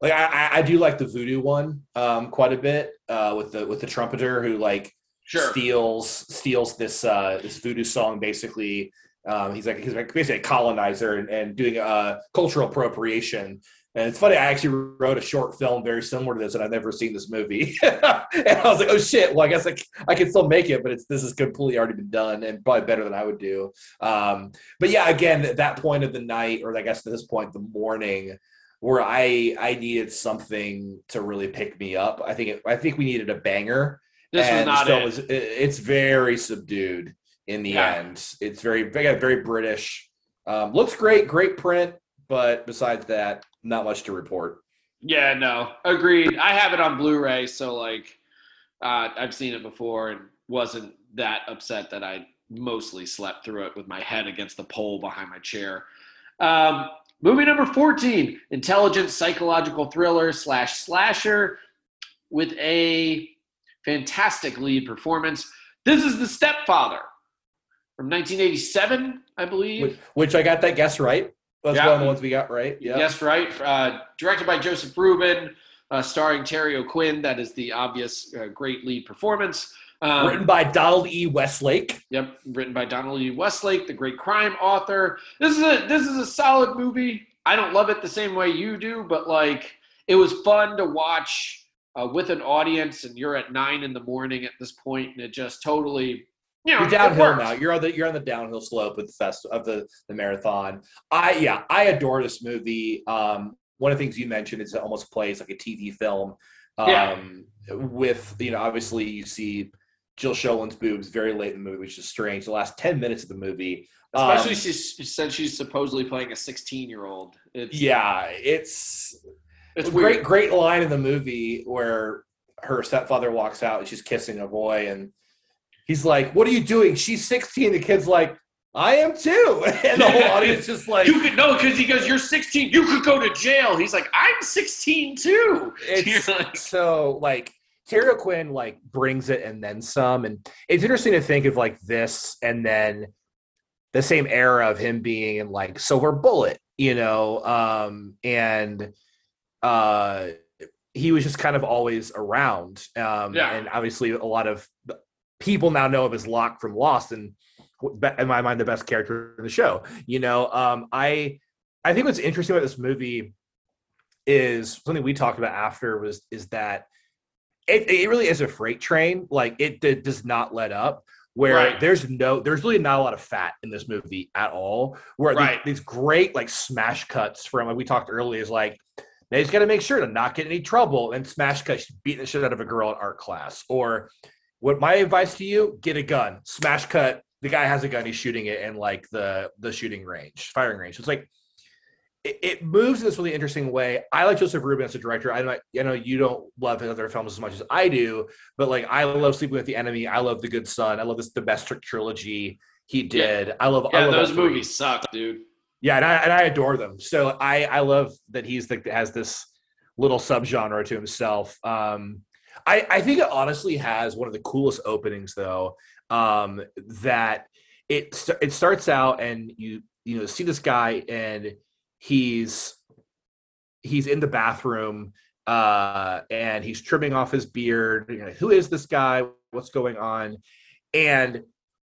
like I, I- I do like the voodoo one um, quite a bit uh, with the with the trumpeter who like Sure. steals steals this uh, this voodoo song basically. Um, he's like he's basically a colonizer and, and doing uh, cultural appropriation. And it's funny, I actually wrote a short film very similar to this, and I've never seen this movie. <laughs> and I was like, "Oh shit!" Well, I guess i can still make it, but it's this has completely already been done, and probably better than I would do. Um, but yeah, again, at that point of the night, or I guess at this point, the morning, where I I needed something to really pick me up. I think it, I think we needed a banger. This was not still it. was- it- It's very subdued in the Yeah. end. It's very very very British. Um, looks great, great print, but besides that, not much to report. Yeah, no, agreed. I have it on Blu-ray, so like, uh, I've seen it before and wasn't that upset that I mostly slept through it with my head against the pole behind my chair. Um, movie number fourteen: intelligent psychological thriller slash slasher with a fantastic lead performance. This is The Stepfather from 1987, I believe. Which, which I got that guess right. That's Yeah. one of the ones we got right. Yeah. Yes, right. Uh, directed by Joseph Ruben, uh, starring Terry O'Quinn. That is the obvious uh, great lead performance. Um, Written by Donald E. Westlake. Yep, written by Donald E. Westlake, the great crime author. This is a this is a solid movie. I don't love it the same way you do, but like it was fun to watch uh, with an audience, and you're at nine in the morning at this point, and it just totally, you know, You're downhill now. You're on the you're on the downhill slope of the fest of the the marathon. I yeah, I adore this movie. Um, one of the things you mentioned is it almost plays like a TV film. Um, Yeah. With you know, obviously you see Jill Schoelen's boobs very late in the movie, which is strange. The last ten minutes of the movie, um, Especially she, she said she's supposedly playing a 16 year old. Yeah, it's it's a weird. great great line in the movie where her stepfather walks out and she's kissing a boy and he's like what are you doing she's 16 the kid's like i am too <laughs> and the whole <laughs> audience is like You could no, because he goes, "You're 16. You could go to jail." He's like, "I'm 16 too." <laughs> it's like- so like Terry Quinn like brings it and then some and it's interesting to think of like this and then the same era of him being in like Silver Bullet you know um and uh he was just kind of always around um Yeah. and obviously a lot of people now know of as Locke from Lost and in my mind the best character in the show you know um i i think what's interesting about this movie is something we talked about after was is that it, it really is a freight train like it, d- does not let up where Right. there's no there's really not a lot of fat in this movie at all where these- Right. these, great like smash cuts from like we talked earlier is like they just got to make sure to not get in any trouble and smash cut beating the shit out of a girl in art class or what my advice to you get a gun smash cut the guy has a gun he's shooting it in like the the shooting range firing range it's like it, it moves in this really interesting way. I like Joseph Ruben as a director. I know, I know you don't love his other films as much as I do, but like I love Sleeping with the Enemy. I love The Good Son. I love this domestic trilogy he did. I love I yeah, love all those movies suck, dude. Yeah, and I and I adore them. So I I love that he's the has this little subgenre to himself. Um, I I think it honestly has one of the coolest openings though. Um, that it it starts out and you you know see this guy and he's he's in the bathroom uh and he's trimming off his beard You're like, who is this guy what's going on and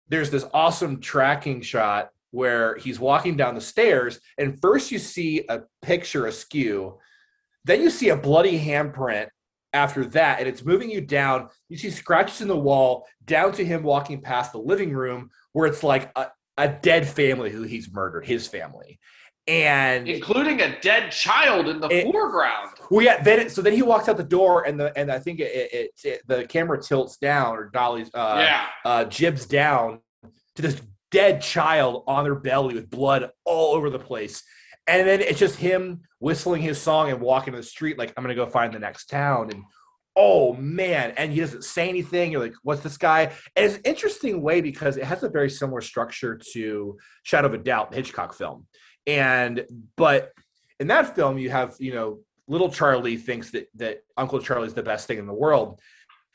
there's this awesome tracking shot where he's walking down the stairs and first you see a picture askew then you see a bloody handprint after that and it's moving you down you see scratches in the wall down to him walking past the living room where it's like a, a dead family who he's murdered his family and Including a dead child in the It- foreground. well, yeah. Then it, so then he walks out the door, and the and I think it, it, the camera tilts down, or Dolly's uh, yeah. uh, jibs down to this dead child on their belly with blood all over the place, and then it's just him whistling his song and walking to the street like I'm gonna go find the next town, and oh man, and he doesn't say anything. You're like, what's this guy? And it's an interesting way because it has a very similar structure to Shadow of a Doubt, the Hitchcock film, and but in that film you have you know little charlie thinks that that uncle charlie's the best thing in the world.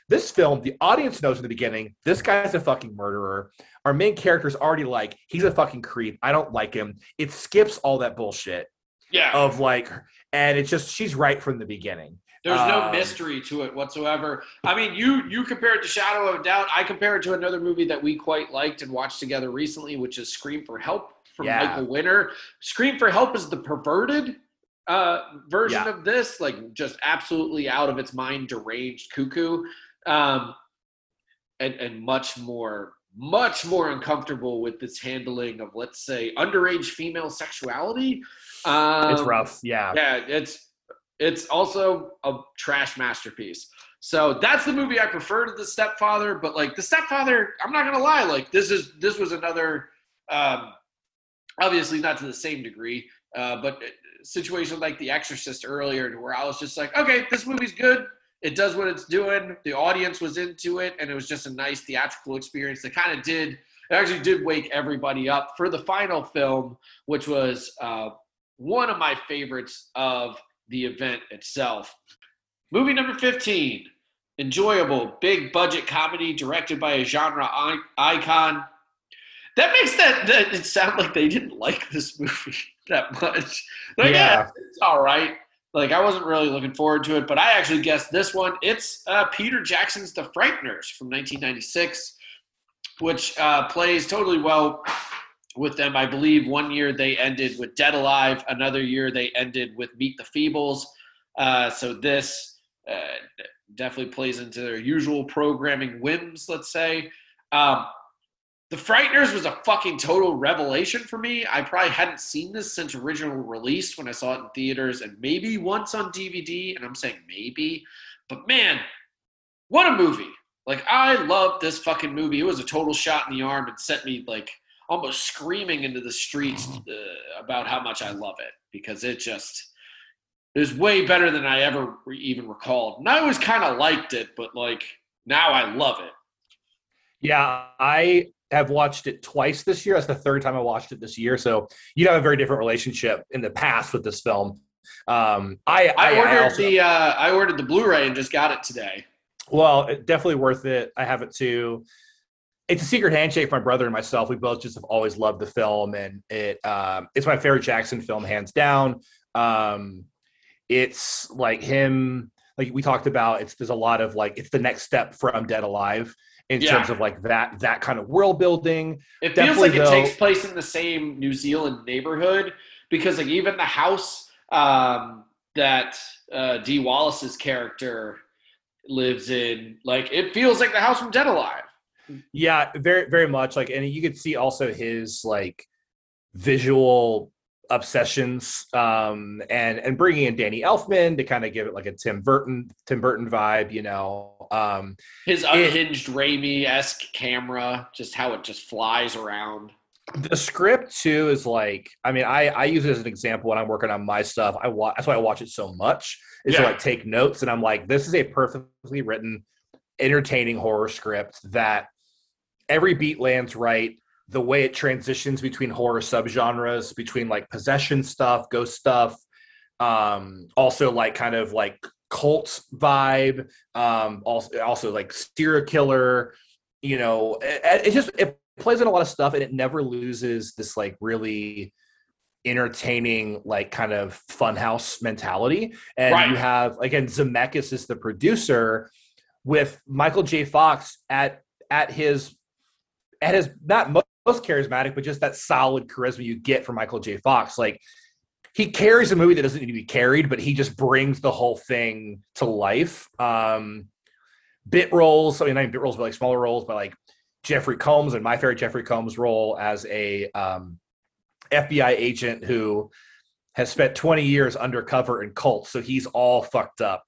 This film the audience knows in the beginning this guy's a fucking murderer. Our main character's already like he's a fucking creep. I don't like him. It skips all that bullshit Yeah. of like, and it's just she's right from the beginning. There's no Um, mystery to it whatsoever. I mean, you you compare it to Shadow of a Doubt. I compare it to another movie that we quite liked and watched together recently, which is Scream for Help from Yeah. Michael Winner. Scream for Help is the perverted uh, version Yeah. of this, like just absolutely out of its mind, deranged cuckoo, um, and and much more much more uncomfortable with this handling of let's say underage female sexuality. Um, It's rough. Yeah. yeah, it's it's also a trash masterpiece. So that's the movie I prefer to The Stepfather. But like The Stepfather, I'm not gonna lie, like this is this was another, um, obviously not to the same degree, uh, but situation like The Exorcist earlier, to where I was just like, okay, this movie's good. It does what it's doing. The audience was into it, and it was just a nice theatrical experience that kind of did. It actually did wake everybody up for the final film, which was uh, one of my favorites of the event itself. Movie number 15, enjoyable, big budget comedy directed by a genre icon. That makes that, that it sound like they didn't like this <laughs> movie that much. Like, yeah, Yeah. it's all right. Like, I wasn't really looking forward to it, but I actually guessed this one. It's uh, Peter Jackson's The Frighteners from 1996, which uh, plays totally well with them. I believe one year they ended with Dead Alive, another year they ended with Meet the Feebles. Uh, so this uh, definitely plays into their usual programming whims, let's say. Um, the Frighteners was a fucking total revelation for me. I probably hadn't seen this since original release when I saw it in theaters and maybe once on DVD. And I'm saying maybe, but man, what a movie! Like I loved this fucking movie. It was a total shot in the arm and sent me like almost screaming into the streets uh, about how much I love it because it just was way better than I ever re- even recalled. And I always kind of liked it, but like now I love it. Yeah, I have watched it twice this year. That's the third time I watched it this year. So you'd have a very different relationship in the past with this film. Um, I, I, I, ordered I also, the uh, I ordered the Blu-ray and just got it today. well, definitely worth it. I have it too. It's a secret handshake for my brother and myself. We both just have always loved the film, and it um, it's my favorite Jackson film, hands down. Um, it's like him, like we talked about. It's there's a lot of like it's the next step from Dead Alive in Yeah. terms of like that that kind of world building. It feels Definitely, like it takes place in the same New Zealand neighborhood because like even the house um, that uh, Dee Wallace's character lives in, like it feels like the house from Dead Alive. Yeah, very very much like, and you could see also his like visual obsessions, um, and and bringing in Danny Elfman to kind of give it like a Tim Burton Tim Burton vibe, you know. Um, His unhinged Raimi-esque camera, just how it just flies around. the script too is like, I mean, I I use it as an example when I'm working on my stuff. I watch that's why I watch it so much is to like take notes, and I'm like, this is a perfectly written, entertaining horror script that every beat lands right. The way it transitions between horror subgenres, between like possession stuff, ghost stuff, um, also like kind of like cult vibe, um, also also like serial killer. You know, it, it just it plays in a lot of stuff, and it never loses this like really entertaining like kind of funhouse mentality. And Right. you have again Zemeckis is the producer with Michael J. Fox at at his at his not most charismatic, but just that solid charisma you get from Michael J. Fox. Like he carries a movie that doesn't need to be carried, but he just brings the whole thing to life. Um, bit roles, I mean, not even bit roles, but like smaller roles, but like Jeffrey Combs and my favorite Jeffrey Combs role as a um, FBI agent who has spent 20 years undercover in cults, so he's all fucked up.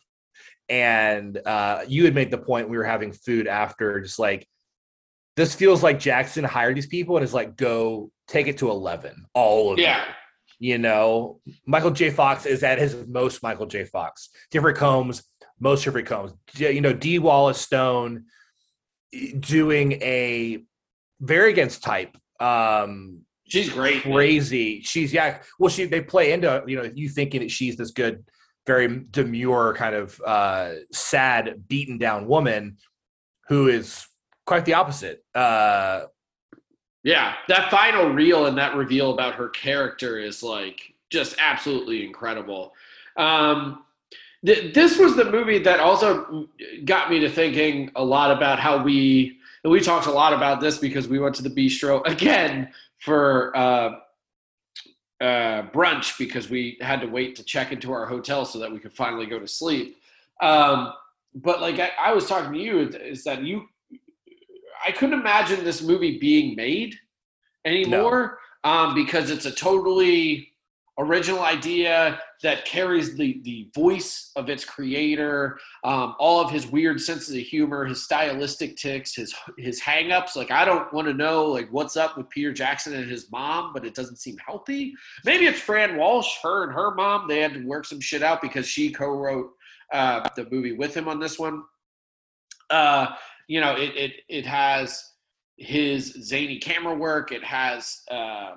And uh, you had made the point we were having food after, just like this feels like Jackson hired these people and is like, go take it to 11, all of Yeah. you. You know, Michael J. Fox is at his most Michael J. Fox. Jeffrey Combs, most Jeffrey Combs. You know, Dee Wallace Stone eh, doing a very against type. Um, She's great. man. crazy. She's yeah. Well, she they play into you know you thinking that she's this good, very demure kind of uh, sad, beaten down woman, who is quite the opposite. Uh, Yeah, that final reel and that reveal about her character is like just absolutely incredible. Um, th- this was the movie that also got me to thinking a lot about how we and we talked a lot about this because we went to the bistro <laughs> again for uh, uh, brunch because we had to wait to check into our hotel so that we could finally go to sleep. Um, but like I, I was talking to you, is that you? I couldn't imagine this movie being made anymore um, because it's a totally original idea that carries the the voice of its creator, um, all of his weird senses of humor, his stylistic ticks, his his hangups. Like I don't want to know like what's up with Peter Jackson and his mom, but it doesn't seem healthy. Maybe it's Fran Walsh, her and her mom. They had to work some shit out because she co-wrote uh, the movie with him on this one. Uh, you know, it it it has his zany camera work. It has uh,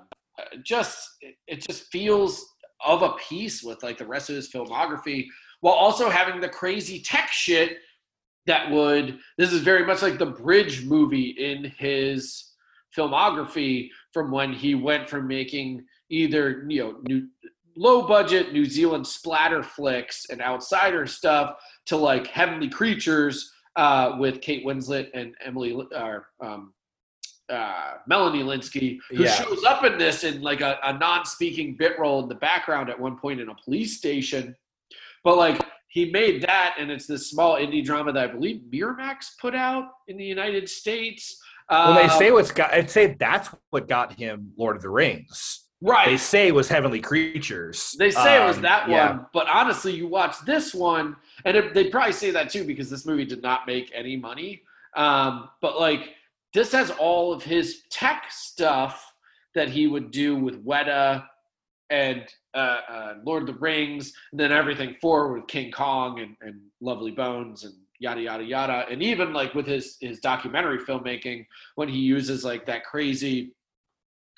just it, just feels of a piece with like the rest of his filmography, while also having the crazy tech shit that would. This is very much like the Bridge movie in his filmography from when he went from making either you know new low budget New Zealand splatter flicks and outsider stuff to like Heavenly Creatures uh, with Kate Winslet and Emily or um, uh, Melanie Lynskey, who Yeah. shows up in this in like a, a non-speaking bit role in the background at one point in a police station. But like he made that, and it's this small indie drama that I believe Miramax put out in the United States. Well, they Uh, say what's got. I'd say that's what got him Lord of the Rings. Right. They say it was Heavenly Creatures. They say it was Um, that yeah. one, but honestly, you watch this one, and it, they probably say that too because this movie did not make any money. Um, but like, this has all of his tech stuff that he would do with Weta and uh, uh, Lord of the Rings, and then everything forward with King Kong and, and Lovely Bones and yada yada yada, and even like with his his documentary filmmaking when he uses like that crazy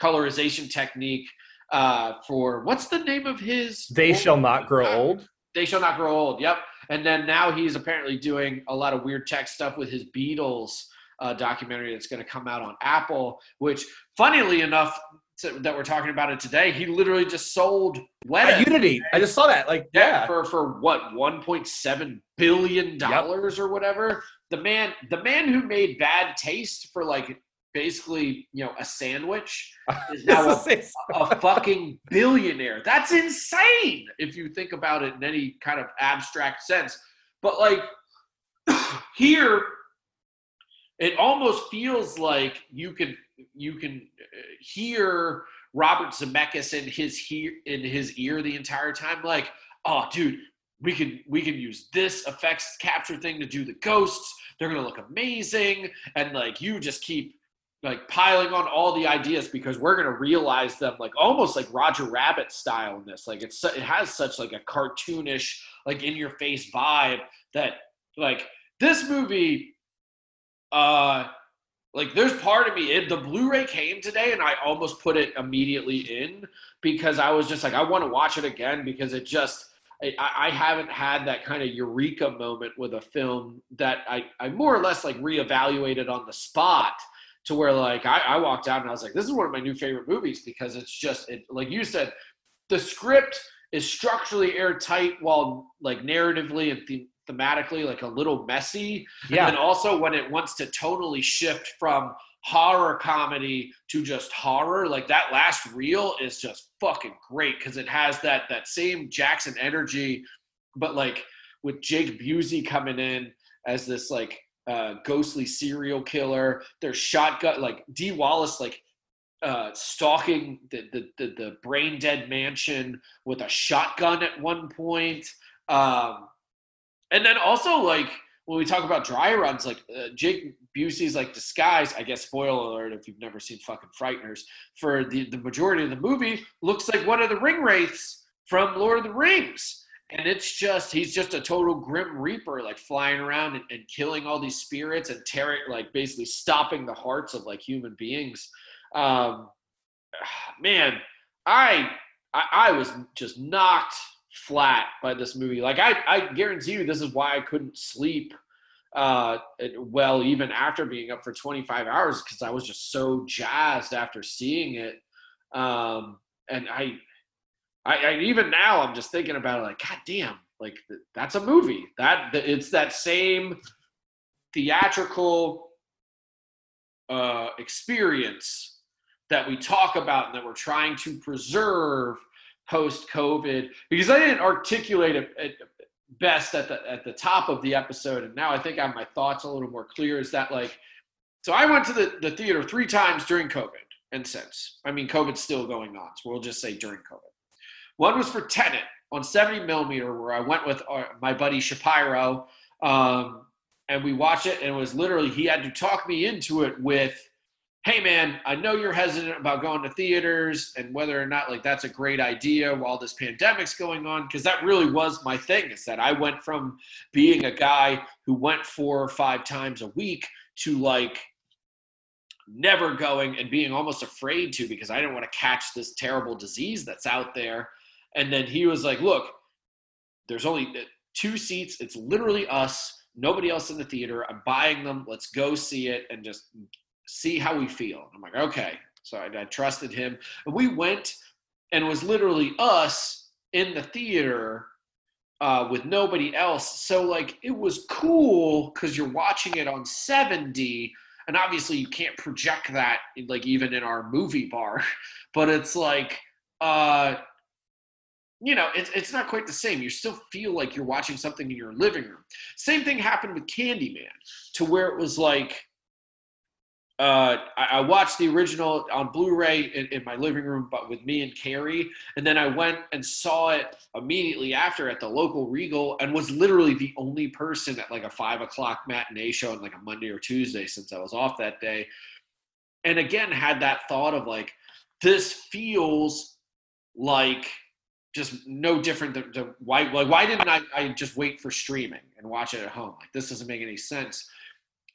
colorization technique uh, for what's the name of his? They shall not grow old. They shall not grow old. Yep. And then now he's apparently doing a lot of weird tech stuff with his Beatles uh, documentary that's going to come out on Apple. Which, funnily enough, to, that we're talking about it today, he literally just sold Weta. Unity. I just saw that. Like, Yeah, yeah. for for what 1.7 billion dollars or whatever. The man, the man who made Bad Taste for like basically you know a sandwich <laughs> is now a a fucking billionaire. That's insane if you think about it in any kind of abstract sense. But like <clears throat> here, it almost feels like you can you can uh, hear Robert Zemeckis in his hear in his ear the entire time. Like, oh, dude, we can we can use this effects capture thing to do the ghosts. They're gonna look amazing, and like you just keep like piling on all the ideas because we're gonna realize them like almost like Roger Rabbit style in this. Like it's it has such like a cartoonish like in your face vibe that like this movie uh like there's part of me it, the blu-ray came today and i almost put it immediately in because i was just like i want to watch it again because it just I, I haven't had that kind of eureka moment with a film that I, I more or less like reevaluated on the spot to where like I, I walked out and I was like, this is one of my new favorite movies because it's just it like you said, the script is structurally airtight while like narratively and the- thematically like a little messy. Yeah. And also when it wants to totally shift from horror comedy to just horror, like that last reel is just fucking great because it has that that same Jackson energy, but like with Jake Busey coming in as this like uh, ghostly serial killer. There's shotgun like Dee Wallace like uh, stalking the, the the the brain dead mansion with a shotgun at one point. Um, and then also like when we talk about dry runs, like uh, Jake Busey's like disguise. I guess spoiler alert if you've never seen fucking Frighteners. For the the majority of the movie, looks like one of the ring wraiths from Lord of the Rings. And it's just he's just a total grim reaper, like flying around and, and killing all these spirits and tearing, like basically stopping the hearts of like human beings. Um, <sighs> man, I, I I was just knocked flat by this movie. Like I I guarantee you, this is why I couldn't sleep uh well even after being up for 25 hours because I was just so jazzed after seeing it. Um, and I I, I even now I'm just thinking about it like, God damn, like th- that's a movie. That th- it's that same theatrical uh, experience that we talk about and that we're trying to preserve post COVID. Because I didn't articulate it, it best at the at the top of the episode, and now I think I have my thoughts a little more clear. Is that like, so I went to the, the theater three times during COVID and since. I mean, COVID's still going on, so we'll just say during COVID. One was for Tenet on 70 millimeter, where I went with our, my buddy Shapiro, um, and we watched it, and it was literally he had to talk me into it with, "Hey, man, I know you're hesitant about going to theaters and whether or not like that's a great idea while this pandemic's going on, because that really was my thing. Is that I went from being a guy who went four or five times a week to like never going and being almost afraid to because I didn't want to catch this terrible disease that's out there. And then he was like, look, there's only uh, two seats. It's literally us, nobody else in the theater. I'm buying them. Let's go see it and just see how we feel. I'm like, okay. So I, I trusted him. And we went and it was literally us in the theater uh, with nobody else. So like it was cool because you're watching it on 70 and obviously you can't project that like even in our movie bar <laughs> but it's like uh you know it's, it's not quite the same. You still feel like you're watching something in your living room. Same thing happened with candyman to where it was like uh, I, I watched the original on Blu-ray in, in my living room, but with me and Carrie, and then I went and saw it immediately after at the local Regal, and was literally the only person at like a five o'clock matinee show on like a Monday or Tuesday since I was off that day, and again had that thought of like this feels like just no different than, why like why didn't I, I just wait for streaming and watch it at home? Like this doesn't make any sense.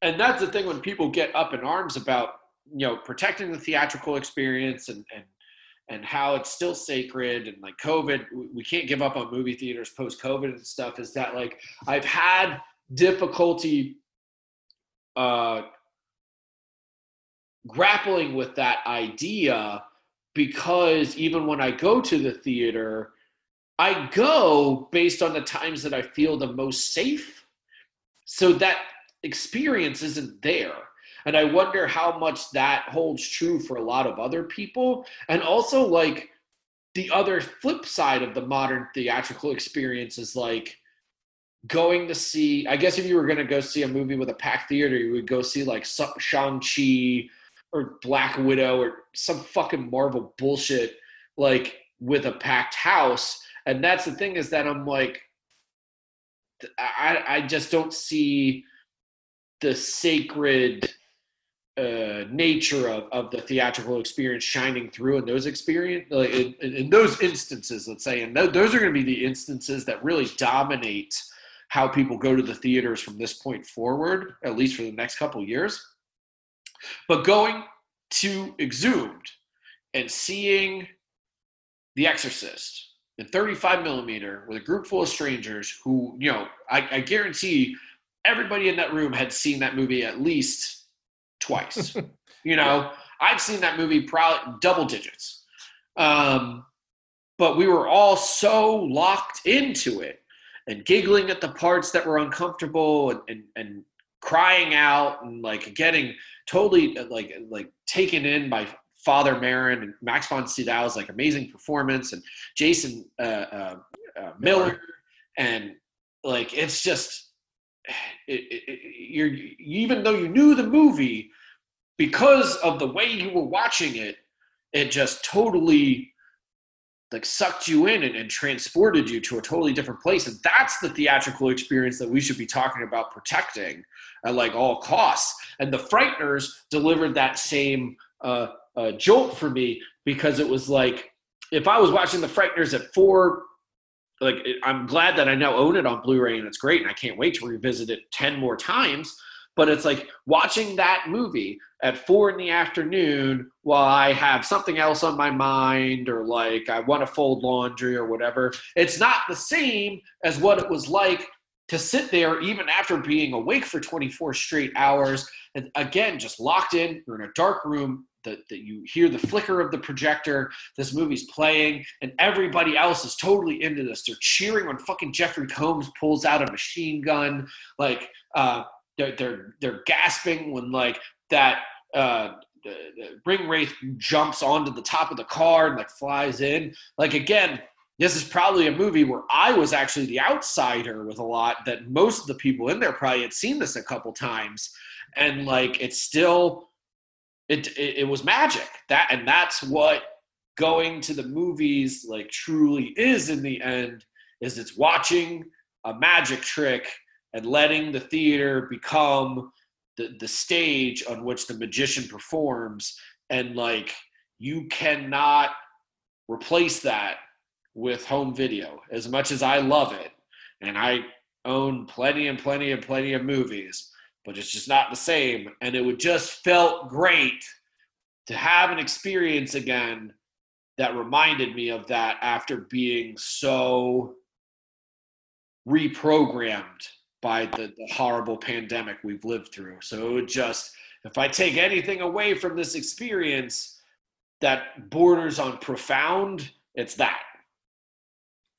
And that's the thing when people get up in arms about you know protecting the theatrical experience and and and how it's still sacred and like covid we can't give up on movie theaters post covid and stuff is that like i've had difficulty uh grappling with that idea because even when i go to the theater i go based on the times that i feel the most safe so that experience isn't there. And I wonder how much that holds true for a lot of other people. And also, like, the other flip side of the modern theatrical experience is like going to see, I guess if you were going to go see a movie with a packed theater, you would go see like Shang-Chi or Black Widow or some fucking Marvel bullshit, like with a packed house. And that's the thing is that I'm like, I, I just don't see the sacred uh, nature of, of the theatrical experience shining through in those experience like in, in those instances let's say and th- those are going to be the instances that really dominate how people go to the theaters from this point forward at least for the next couple years but going to exhumed and seeing the exorcist in 35 millimeter with a group full of strangers who you know i, I guarantee everybody in that room had seen that movie at least twice. <laughs> you know, I've seen that movie probably double digits. Um, but we were all so locked into it and giggling at the parts that were uncomfortable and, and, and crying out and like getting totally like like taken in by Father Merrin and Max von Sydow's like amazing performance and Jason uh, uh, uh, Miller. And like it's just it, it, it, you're even though you knew the movie because of the way you were watching it it just totally like sucked you in and, and transported you to a totally different place and that's the theatrical experience that we should be talking about protecting at like all costs and the frighteners delivered that same uh, uh, jolt for me because it was like if i was watching the frighteners at four like I'm glad that I now own it on Blu-ray and it's great and I can't wait to revisit it 10 more times. But it's like watching that movie at four in the afternoon while I have something else on my mind or like I want to fold laundry or whatever. It's not the same as what it was like to sit there even after being awake for 24 straight hours and again just locked in you're in a dark room that, the you hear the flicker of the projector. This movie's playing, and everybody else is totally into this. They're cheering when fucking Jeffrey Combs pulls out a machine gun. Like uh, they're they're they're gasping when like that. Uh, ring wraith jumps onto the top of the car and like flies in. Like again, this is probably a movie where I was actually the outsider with a lot that most of the people in there probably had seen this a couple times and like it's still it, it it was magic that and that's what going to the movies like truly is in the end is it's watching a magic trick and letting the theater become the, the stage on which the magician performs. And like you cannot replace that with home video. As much as i love it and i own plenty and plenty and plenty of movies but it's just not the same. And it would just felt great to have an experience again that reminded me of that after being so reprogrammed by the, the horrible pandemic we've lived through. So it would just, if I take anything away from this experience that borders on profound, it's that.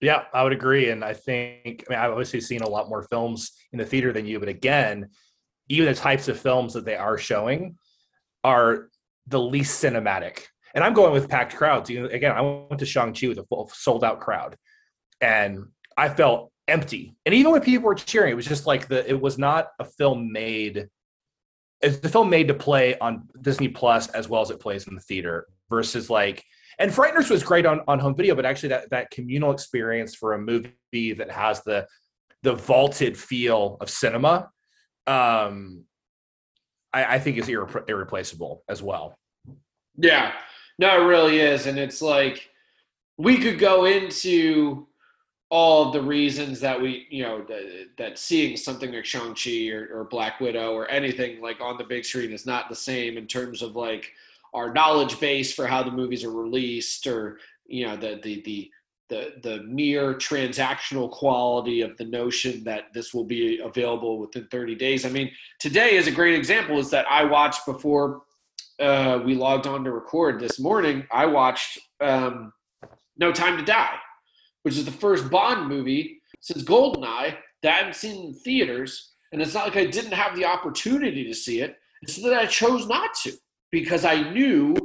Yeah, I would agree. And I think, I mean, I've obviously seen a lot more films in the theater than you, but again, even the types of films that they are showing are the least cinematic. And I'm going with packed crowds. You know, again, I went to Shang-Chi with a full sold out crowd and I felt empty. And even when people were cheering, it was just like the it was not a film made it's the film made to play on Disney Plus as well as it plays in the theater versus like and Frighteners was great on, on home video, but actually that, that communal experience for a movie that has the the vaulted feel of cinema, um, I, I think is irre- irreplaceable as well. Yeah, no, it really is. And it's like we could go into all of the reasons that we, you know, that, that seeing something like Shang-Chi or, or Black Widow or anything like on the big screen is not the same in terms of like our knowledge base for how the movies are released or, you know, the, the, the, the, the mere transactional quality of the notion that this will be available within 30 days. I mean, today is a great example is that I watched before uh, we logged on to record this morning, I watched um, No Time to Die, which is the first Bond movie since Goldeneye that I haven't seen in theaters. And it's not like I didn't have the opportunity to see it, it's that I chose not to because I knew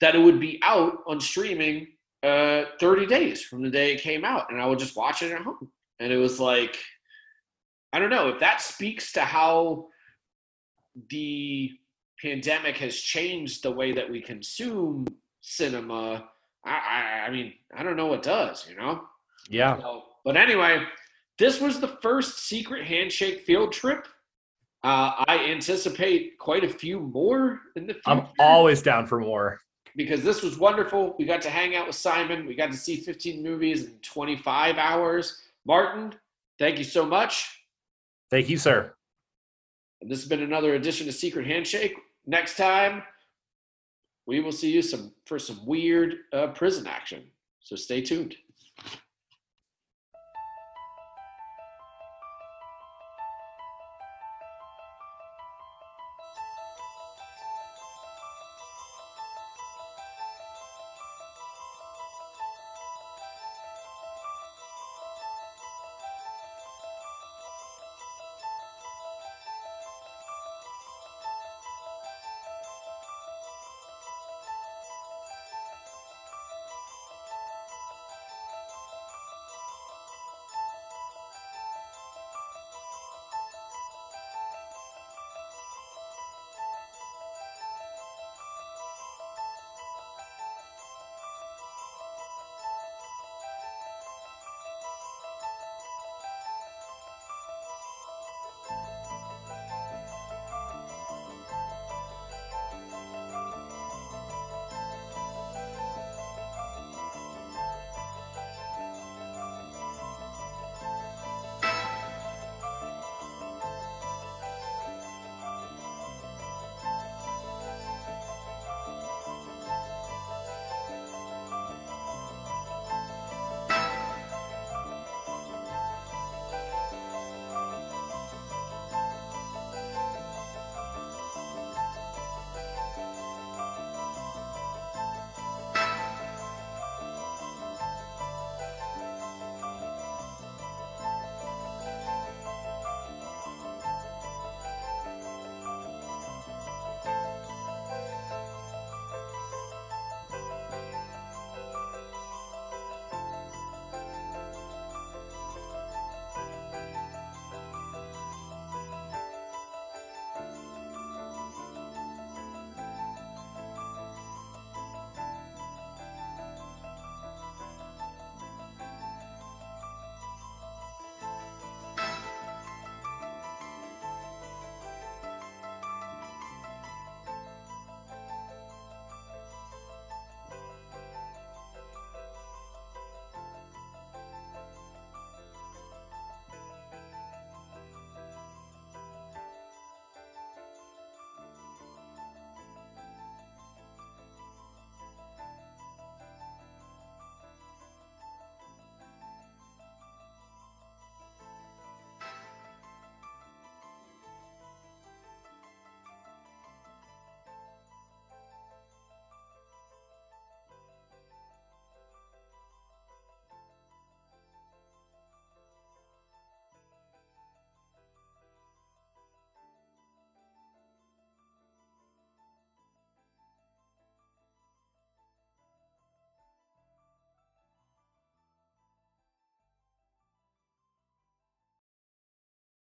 that it would be out on streaming uh, 30 days from the day it came out, and I would just watch it at home. And it was like, I don't know if that speaks to how the pandemic has changed the way that we consume cinema. I, I, I mean, I don't know what does, you know? Yeah. So, but anyway, this was the first secret handshake field trip. Uh, I anticipate quite a few more in the future I'm always down for more. because this was wonderful. We got to hang out with Simon. We got to see 15 movies in 25 hours. Martin, thank you so much. Thank you, sir. And this has been another edition of Secret Handshake. Next time, we will see you some for some weird uh, prison action. So stay tuned.